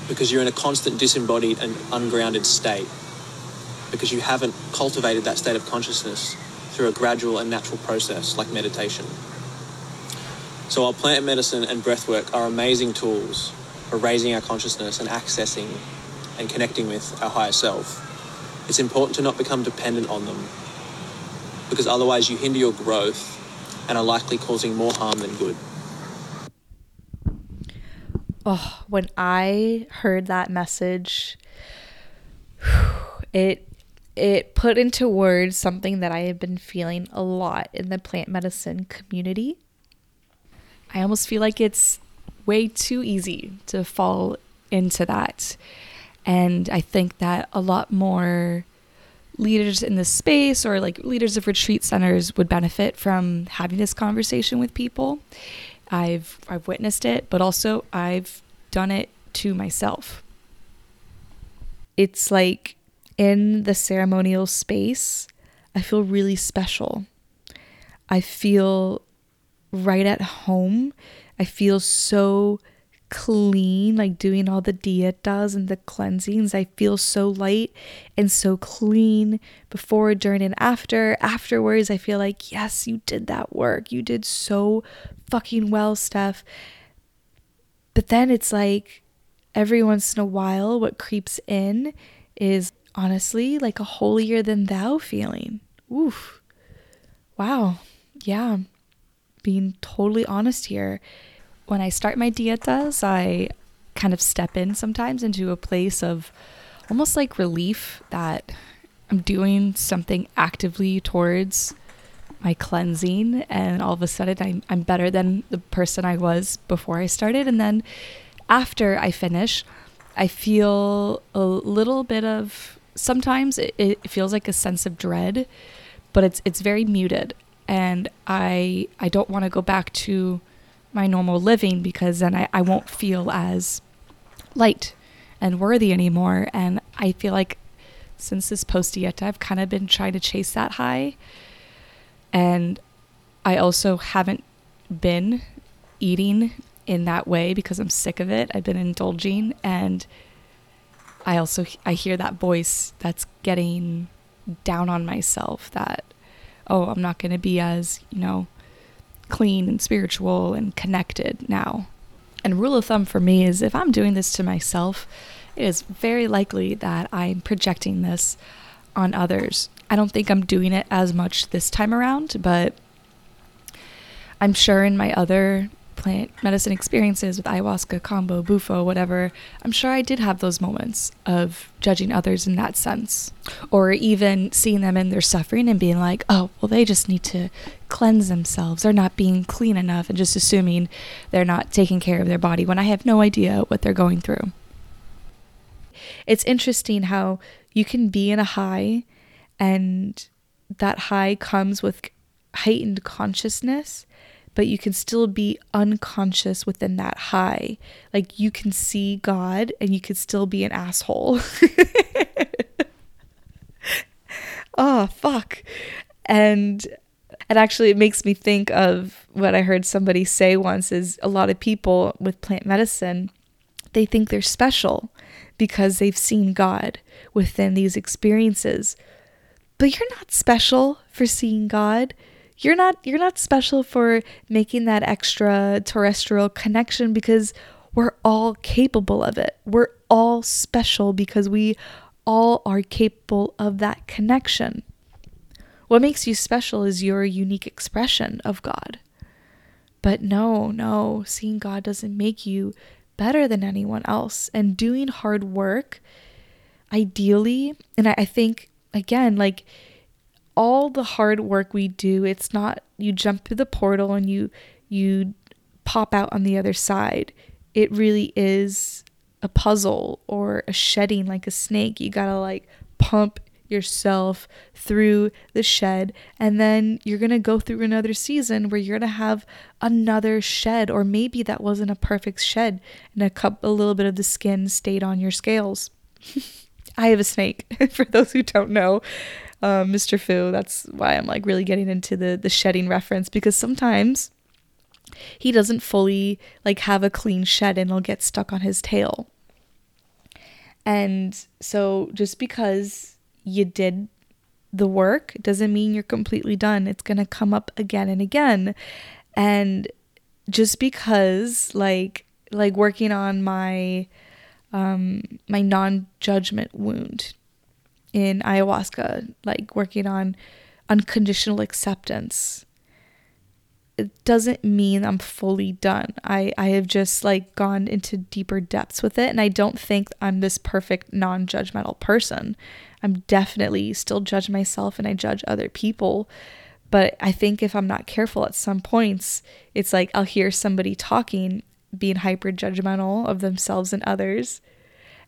because you're in a constant disembodied and ungrounded state because you haven't cultivated that state of consciousness through a gradual and natural process like meditation. So while plant medicine and breathwork are amazing tools for raising our consciousness and accessing and connecting with our higher self, it's important to not become dependent on them because otherwise you hinder your growth and are likely causing more harm than good oh, when I heard that message, it it put into words something that I have been feeling a lot in the plant medicine community. I almost feel like it's way too easy to fall into that. And I think that a lot more leaders in this space or like leaders of retreat centers would benefit from having this conversation with people I've I've witnessed it, but also I've done it to myself. It's like in the ceremonial space, I feel really special. I feel right at home. I feel so clean, like doing all the dietas and the cleansings. I feel so light and so clean before, during, and after. Afterwards, I feel like, yes, you did that work. You did so fucking well, Steph. But then it's like every once in a while, what creeps in is honestly like a holier than thou feeling. Oof. Wow. Yeah. Being totally honest here when I start my dietas, I kind of step in sometimes into a place of almost like relief that I'm doing something actively towards my cleansing and all of a sudden I'm, I'm better than the person I was before I started. And then after I finish I feel a little bit of sometimes it, it feels like a sense of dread but it's it's very muted. And I I don't want to go back to my normal living because then I, I won't feel as light and worthy anymore. And I feel like since this post dieta, I've kind of been trying to chase that high. And I also haven't been eating in that way because I'm sick of it. I've been indulging and I also I hear that voice that's getting down on myself that oh, I'm not going to be as, you know, clean and spiritual and connected now. And rule of thumb for me is if I'm doing this to myself, it is very likely that I'm projecting this on others. I don't think I'm doing it as much this time around, but I'm sure in my other plant medicine experiences with ayahuasca, kambo, bufo, whatever, I'm sure I did have those moments of judging others in that sense. Or even seeing them in their suffering and being like, oh, well, they just need to cleanse themselves. They're not being clean enough, and just assuming they're not taking care of their body when I have no idea what they're going through. It's interesting how you can be in a high, and that high comes with heightened consciousness but you can still be unconscious within that high. Like you can see God and you could still be an asshole. oh, fuck. And and actually it makes me think of what I heard somebody say once is a lot of people with plant medicine they think they're special because they've seen God within these experiences. But you're not special for seeing God you're not you're not special for making that extra terrestrial connection because we're all capable of it. We're all special because we all are capable of that connection. What makes you special is your unique expression of God. But no, no, seeing God doesn't make you better than anyone else. And doing hard work, ideally, and I, I think, again, like all the hard work we do, it's not you jump through the portal and you you pop out on the other side. It really is a puzzle or a shedding like a snake. You got to like pump yourself through the shed and then you're going to go through another season where you're going to have another shed or maybe that wasn't a perfect shed and a cup a little bit of the skin stayed on your scales. I have a snake for those who don't know um, Mr. Fu. That's why I'm like really getting into the the shedding reference because sometimes he doesn't fully like have a clean shed and it'll get stuck on his tail. And so just because you did the work doesn't mean you're completely done. It's going to come up again and again. And just because like like working on my um my non-judgment wound in ayahuasca, like working on unconditional acceptance. It doesn't mean I'm fully done. I, I have just like gone into deeper depths with it. And I don't think I'm this perfect non judgmental person. I'm definitely still judge myself and I judge other people. But I think if I'm not careful at some points, it's like I'll hear somebody talking, being hyper judgmental of themselves and others.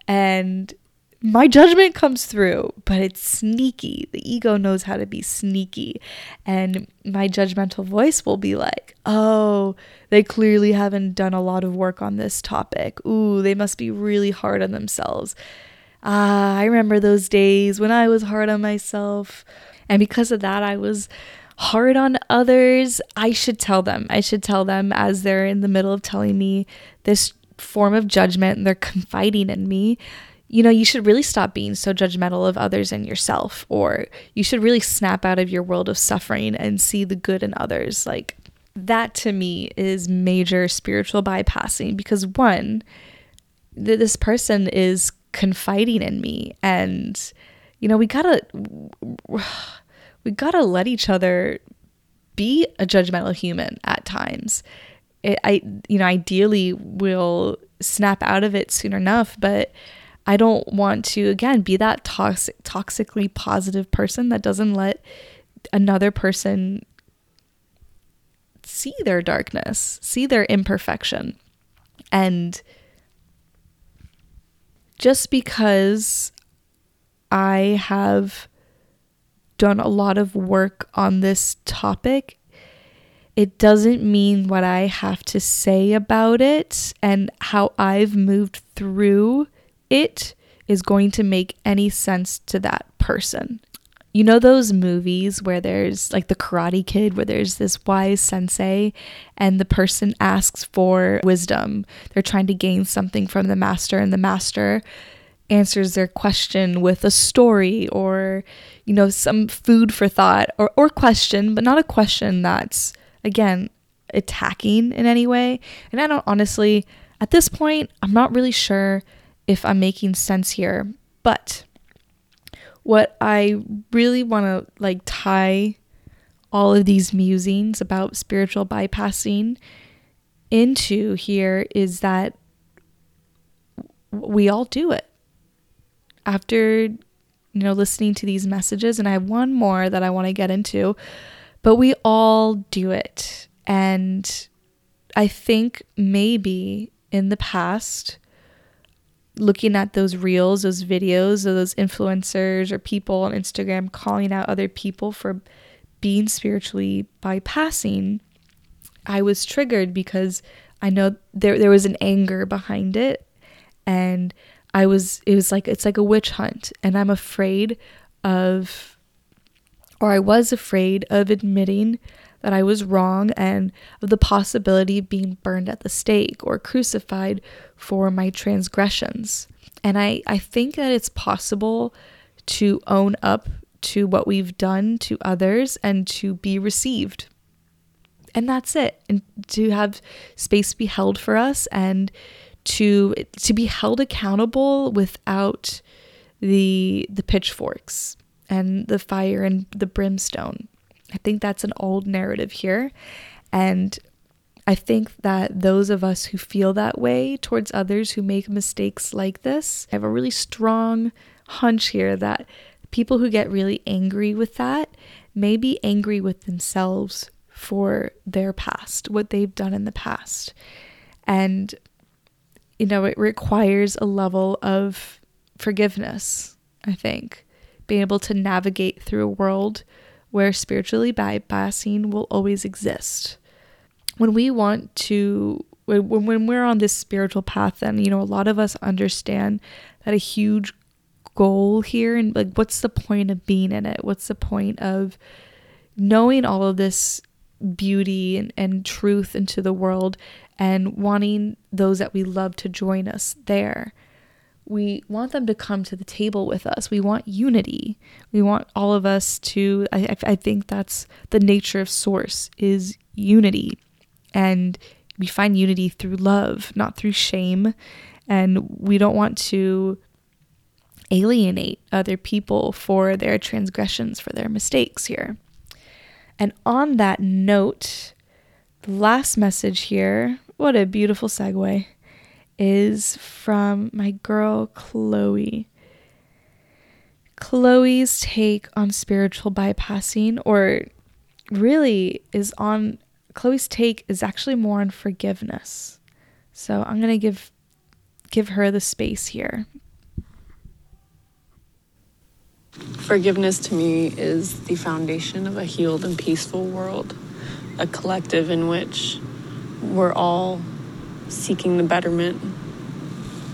And my judgment comes through, but it's sneaky. The ego knows how to be sneaky. And my judgmental voice will be like, oh, they clearly haven't done a lot of work on this topic. Ooh, they must be really hard on themselves. Ah, I remember those days when I was hard on myself. And because of that, I was hard on others. I should tell them. I should tell them as they're in the middle of telling me this form of judgment and they're confiding in me, you know, you should really stop being so judgmental of others and yourself, or you should really snap out of your world of suffering and see the good in others. Like, that to me is major spiritual bypassing because one, th- this person is confiding in me, and, you know, we gotta, we gotta let each other be a judgmental human at times. It, I, you know, ideally we'll snap out of it soon enough, but I don't want to again be that toxic toxically positive person that doesn't let another person see their darkness, see their imperfection. And just because I have done a lot of work on this topic, it doesn't mean what I have to say about it and how I've moved through it is going to make any sense to that person. You know those movies where there's like the Karate Kid, where there's this wise sensei and the person asks for wisdom. They're trying to gain something from the master, and the master answers their question with a story or, you know, some food for thought or, or question, but not a question that's, again, attacking in any way. And I don't honestly, at this point, I'm not really sure if I'm making sense here. But what I really want to like tie all of these musings about spiritual bypassing into here is that we all do it. After you know listening to these messages and I have one more that I want to get into, but we all do it. And I think maybe in the past looking at those reels, those videos of those influencers or people on Instagram calling out other people for being spiritually bypassing, I was triggered because I know there there was an anger behind it and I was it was like it's like a witch hunt and I'm afraid of or I was afraid of admitting that I was wrong and of the possibility of being burned at the stake or crucified for my transgressions. And I, I think that it's possible to own up to what we've done to others and to be received. And that's it. And to have space be held for us and to to be held accountable without the the pitchforks and the fire and the brimstone. I think that's an old narrative here. And I think that those of us who feel that way towards others who make mistakes like this, I have a really strong hunch here that people who get really angry with that may be angry with themselves for their past, what they've done in the past. And, you know, it requires a level of forgiveness, I think, being able to navigate through a world where spiritually bypassing will always exist. When we want to, when, when we're on this spiritual path, then, you know, a lot of us understand that a huge goal here and like, what's the point of being in it? What's the point of knowing all of this beauty and, and truth into the world and wanting those that we love to join us there? we want them to come to the table with us. We want unity. We want all of us to. I, I think that's the nature of Source is unity, and we find unity through love, not through shame. And we don't want to alienate other people for their transgressions, for their mistakes here. And on that note, the last message here. What a beautiful segue is from my girl Chloe. Chloe's take on spiritual bypassing, or really is on Chloe's take is actually more on forgiveness. So I'm gonna give give her the space here. Forgiveness to me is the foundation of a healed and peaceful world, a collective in which we're all seeking the betterment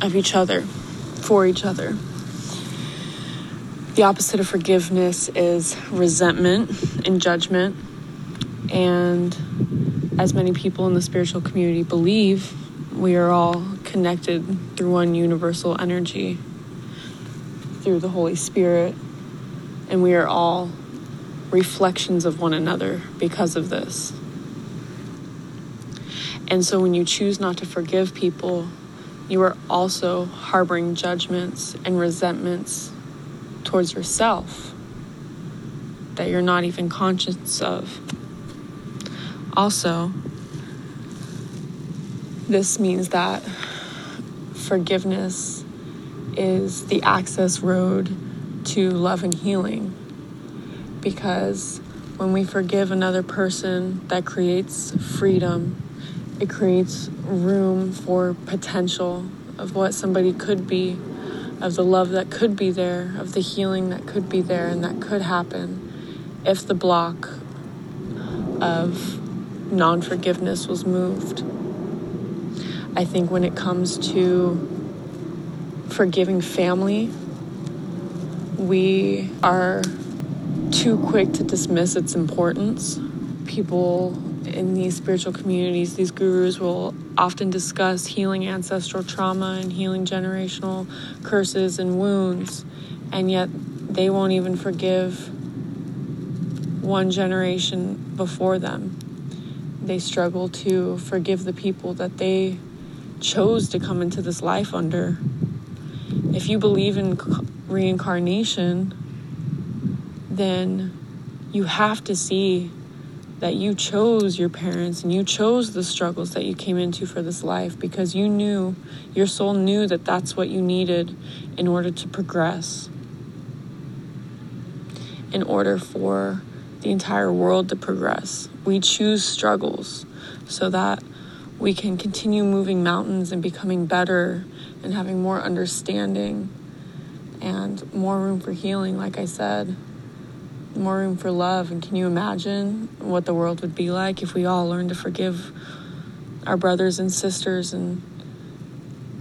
of each other, for each other. The opposite of forgiveness is resentment and judgment. And as many people in the spiritual community believe, we are all connected through one universal energy, through the Holy Spirit, and we are all reflections of one another because of this. And so when you choose not to forgive people, you are also harboring judgments and resentments towards yourself that you're not even conscious of. Also, this means that forgiveness is the access road to love and healing. Because when we forgive another person, that creates freedom it creates room for potential of what somebody could be, of the love that could be there, of the healing that could be there and that could happen if the block of non forgiveness was moved. I think when it comes to forgiving family, we are too quick to dismiss its importance. People in these spiritual communities, these gurus will often discuss healing ancestral trauma and healing generational curses and wounds, and yet they won't even forgive one generation before them. They struggle to forgive the people that they chose to come into this life under. If you believe in reincarnation, then you have to see that you chose your parents and you chose the struggles that you came into for this life because you knew, your soul knew that that's what you needed in order to progress, in order for the entire world to progress. We choose struggles so that we can continue moving mountains and becoming better and having more understanding and more room for healing, like I said more room for love. And can you imagine what the world would be like if we all learned to forgive our brothers and sisters and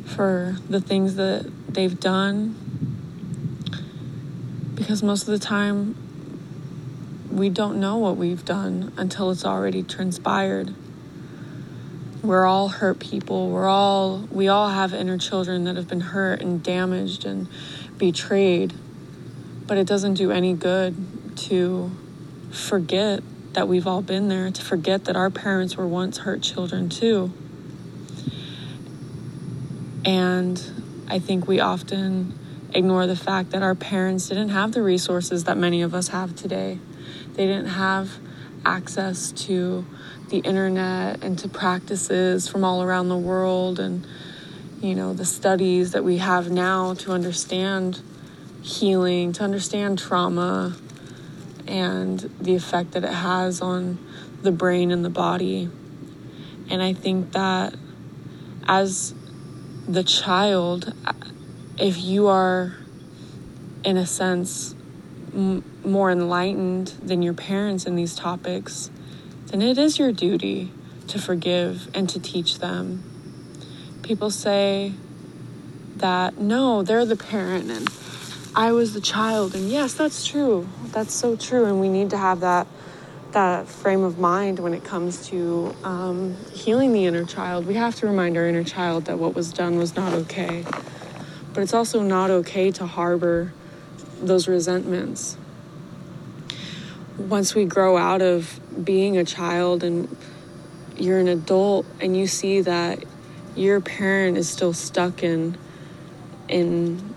for the things that they've done? Because most of the time, we don't know what we've done until it's already transpired. We're all hurt people. We're all we all have inner children that have been hurt and damaged and betrayed. But it doesn't do any good to forget that we've all been there, to forget that our parents were once hurt children too. And I think we often ignore the fact that our parents didn't have the resources that many of us have today. They didn't have access to the internet and to practices from all around the world and you know the studies that we have now to understand healing, to understand trauma, and the effect that it has on the brain and the body. And I think that as the child, if you are, in a sense, m- more enlightened than your parents in these topics, then it is your duty to forgive and to teach them. People say that no, they're the parent and I was the child. And yes, that's true. That's so true. And we need to have that that frame of mind when it comes to um, healing the inner child. We have to remind our inner child that what was done was not okay. But it's also not okay to harbor those resentments. Once we grow out of being a child and you're an adult and you see that your parent is still stuck in in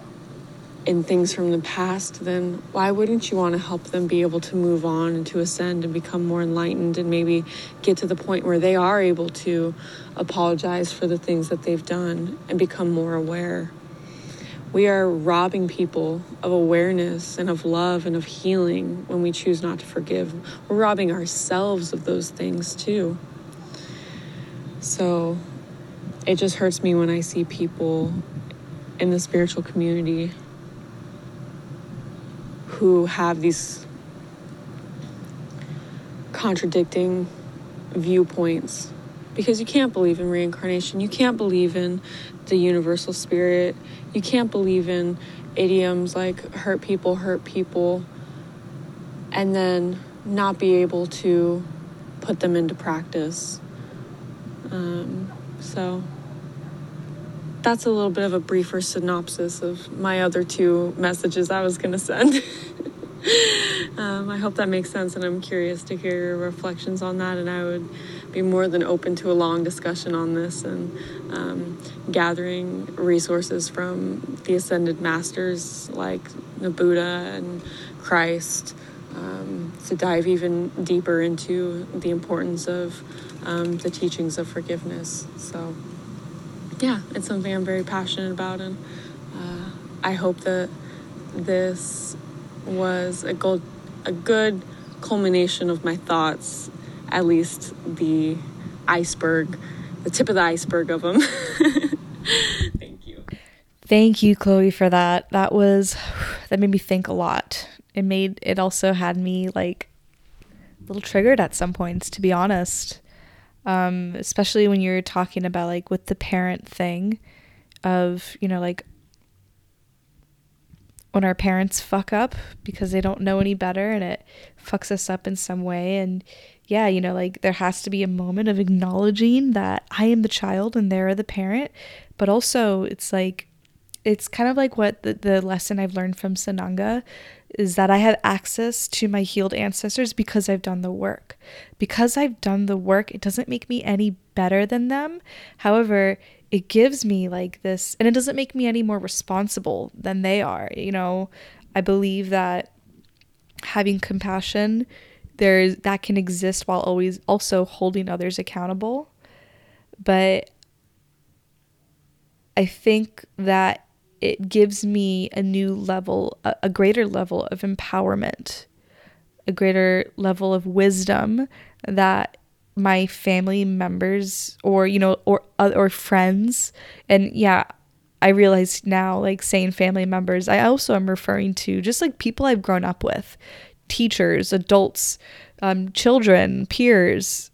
in things from the past, then why wouldn't you want to help them be able to move on and to ascend and become more enlightened and maybe get to the point where they are able to apologize for the things that they've done and become more aware? We are robbing people of awareness and of love and of healing when we choose not to forgive. We're robbing ourselves of those things too. So it just hurts me when I see people in the spiritual community who have these contradicting viewpoints because you can't believe in reincarnation. You can't believe in the universal spirit. You can't believe in idioms like hurt people, hurt people, and then not be able to put them into practice. Um, so that's a little bit of a briefer synopsis of my other two messages I was going to send. um, I hope that makes sense, and I'm curious to hear your reflections on that. And I would be more than open to a long discussion on this and um, gathering resources from the ascended masters like the Buddha and Christ um, to dive even deeper into the importance of um, the teachings of forgiveness. So, yeah, it's something I'm very passionate about, and uh, I hope that this was a good, a good culmination of my thoughts, at least the iceberg, the tip of the iceberg of them. Thank you. Thank you, Chloe, for that. That was, that made me think a lot. It made, it also had me like a little triggered at some points, to be honest. Um, especially when you're talking about like with the parent thing of, you know, like when our parents fuck up because they don't know any better and it fucks us up in some way. And yeah, you know, like there has to be a moment of acknowledging that I am the child and they're the parent. But also, it's like, it's kind of like what the, the lesson I've learned from Sananga is that I have access to my healed ancestors because I've done the work. Because I've done the work, it doesn't make me any better than them. However, it gives me like this and it doesn't make me any more responsible than they are you know i believe that having compassion there's that can exist while always also holding others accountable but i think that it gives me a new level a, greater level of empowerment a greater level of wisdom that my family members or you know or uh, or friends and yeah i realize now like saying family members i also am referring to just like people i've grown up with teachers adults um, children peers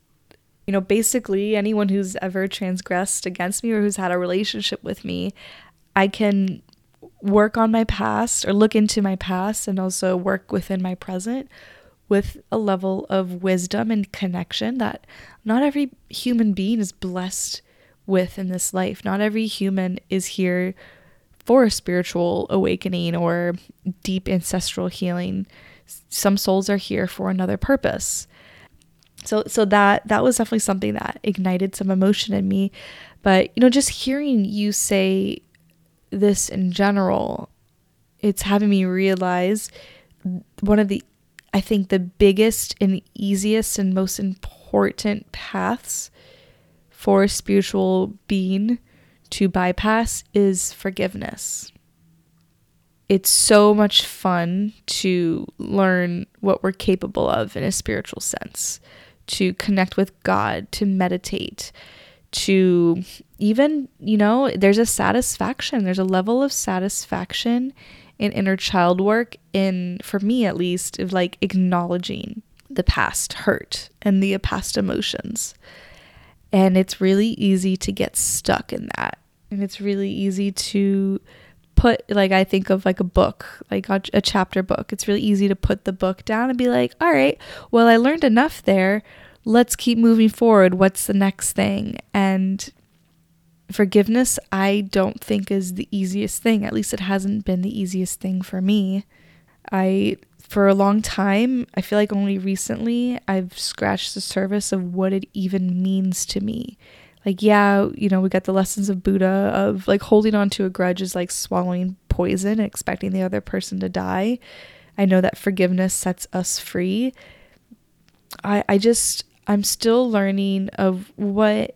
you know basically anyone who's ever transgressed against me or who's had a relationship with me i can work on my past or look into my past and also work within my present with a level of wisdom and connection that not every human being is blessed with in this life. Not every human is here for a spiritual awakening or deep ancestral healing. Some souls are here for another purpose. So so that that was definitely something that ignited some emotion in me. But you know, just hearing you say this in general, it's having me realize one of the I think the biggest and easiest and most important paths for a spiritual being to bypass is forgiveness. It's so much fun to learn what we're capable of in a spiritual sense, to connect with God, to meditate, to even, you know, there's a satisfaction, there's a level of satisfaction in inner child work in for me at least of like acknowledging the past hurt and the past emotions. And it's really easy to get stuck in that. And it's really easy to put like i think of like a book like a, a chapter book. It's really easy to put the book down and be like all right well i learned enough there let's keep moving forward what's the next thing and forgiveness, I don't think is the easiest thing. At least it hasn't been the easiest thing for me. I, for a long time, I feel like only recently I've scratched the surface of what it even means to me. Like, yeah, you know, we got the lessons of Buddha of like holding on to a grudge is like swallowing poison and expecting the other person to die. I know that forgiveness sets us free. I, I just, I'm still learning of what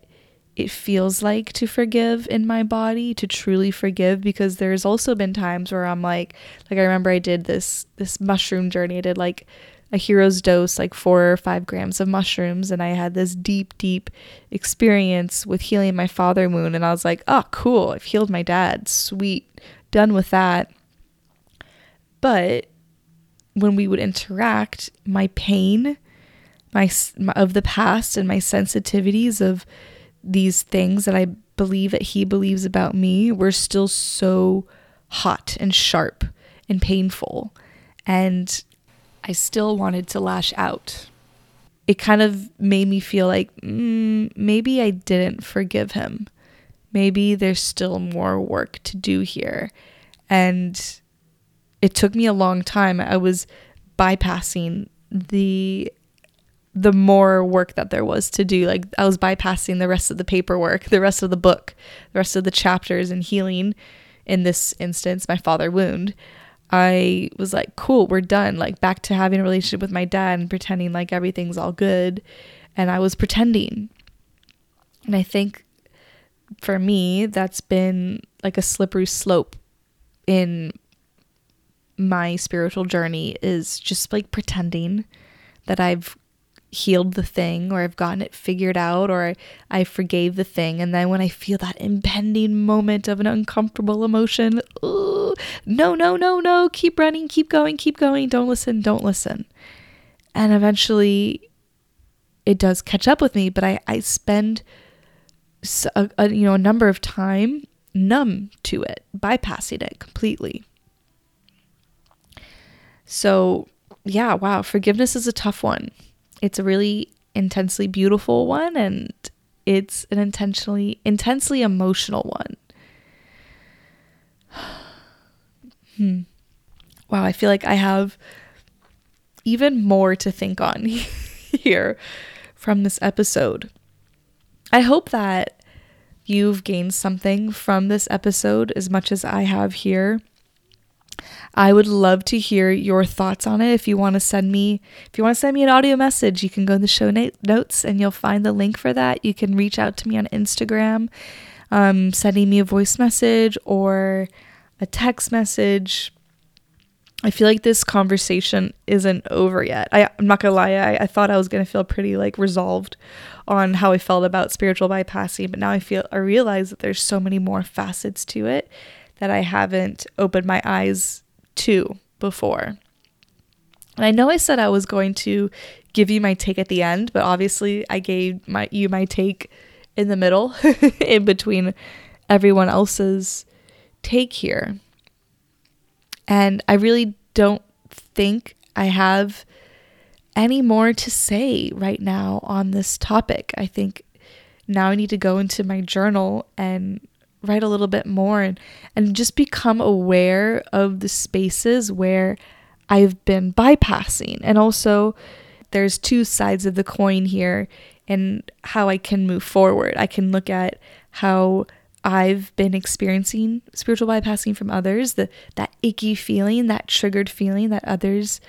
it feels like to forgive in my body to truly forgive because there's also been times where I'm like like I remember I did this this mushroom journey. I did like a hero's dose like 4 or 5 grams of mushrooms and I had this deep deep experience with healing my father wound and I was like oh cool I've healed my dad. Sweet. Done with that. But when we would interact my pain my, of the past and my sensitivities of these things that I believe that he believes about me were still so hot and sharp and painful. And I still wanted to lash out. It kind of made me feel like mm, maybe I didn't forgive him. maybe there's still more work to do here. And it took me a long time. I was bypassing the the more work that there was to do. Like I was bypassing the rest of the paperwork, the rest of the book, the rest of the chapters and healing in this instance, my father wound. I was like, cool, we're done. Like back to having a relationship with my dad and pretending like everything's all good. And I was pretending. And I think for me, that's been like a slippery slope in my spiritual journey is just like pretending that I've healed the thing or I've gotten it figured out or I forgave the thing. And then when I feel that impending moment of an uncomfortable emotion, ooh, no, no, no, no, keep running, keep going, keep going, don't listen, don't listen. And eventually it does catch up with me, but I, I spend a, a you know a number of time numb to it, bypassing it completely. So, yeah, wow, forgiveness is a tough one. It's a really intensely beautiful one and it's an intentionally intensely emotional one. hmm. Wow, I feel like I have even more to think on here from this episode. I hope that you've gained something from this episode as much as I have here. I would love to hear your thoughts on it. If you want to send me, if you want to send me an audio message, you can go in the show notes and you'll find the link for that. You can reach out to me on Instagram, um, sending me a voice message or a text message. I feel like this conversation isn't over yet. I, am not gonna lie, I, I thought I was gonna feel pretty like resolved on how I felt about spiritual bypassing, but now I feel I realize that there's so many more facets to it that I haven't opened my eyes to before. And I know I said I was going to give you my take at the end, but obviously I gave my you my take in the middle in between everyone else's take here. And I really don't think I have any more to say right now on this topic. I think now I need to go into my journal and write a little bit more and, and just become aware of the spaces where I've been bypassing. And also, there's two sides of the coin here and how I can move forward. I can look at how I've been experiencing spiritual bypassing from others, the that icky feeling, that triggered feeling that others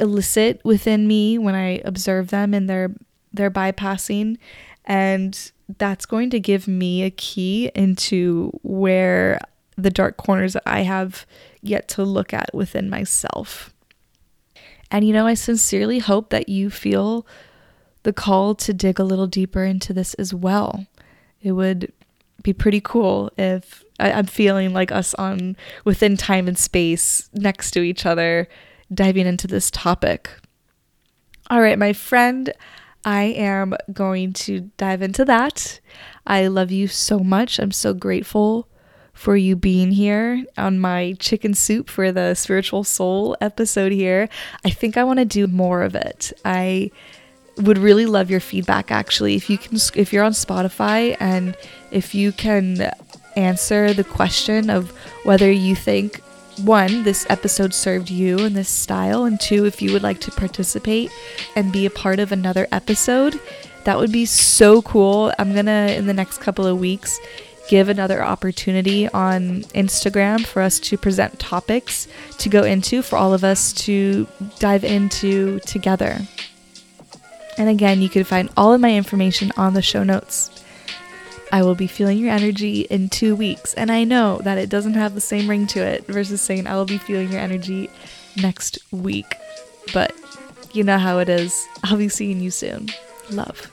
elicit within me when I observe them in their their bypassing and that's going to give me a key into where the dark corners that I have yet to look at within myself. And you know, I sincerely hope that you feel the call to dig a little deeper into this as well. It would be pretty cool if I, am feeling like us on within time and space next to each other, diving into this topic. All right, my friend, I am going to dive into that. I love you so much. I'm so grateful for you being here on my chicken soup for the spiritual soul episode here. I think I want to do more of it. I would really love your feedback actually if you can if you're on Spotify and if you can answer the question of whether you think one, this episode served you in this style, and two, if you would like to participate and be a part of another episode, that would be so cool. I'm gonna, in the next couple of weeks, give another opportunity on Instagram for us to present topics to go into for all of us to dive into together. And again, you can find all of my information on the show notes. I will be feeling your energy in two weeks. And I know that it doesn't have the same ring to it versus saying I will be feeling your energy next week. But you know how it is. I'll be seeing you soon. Love.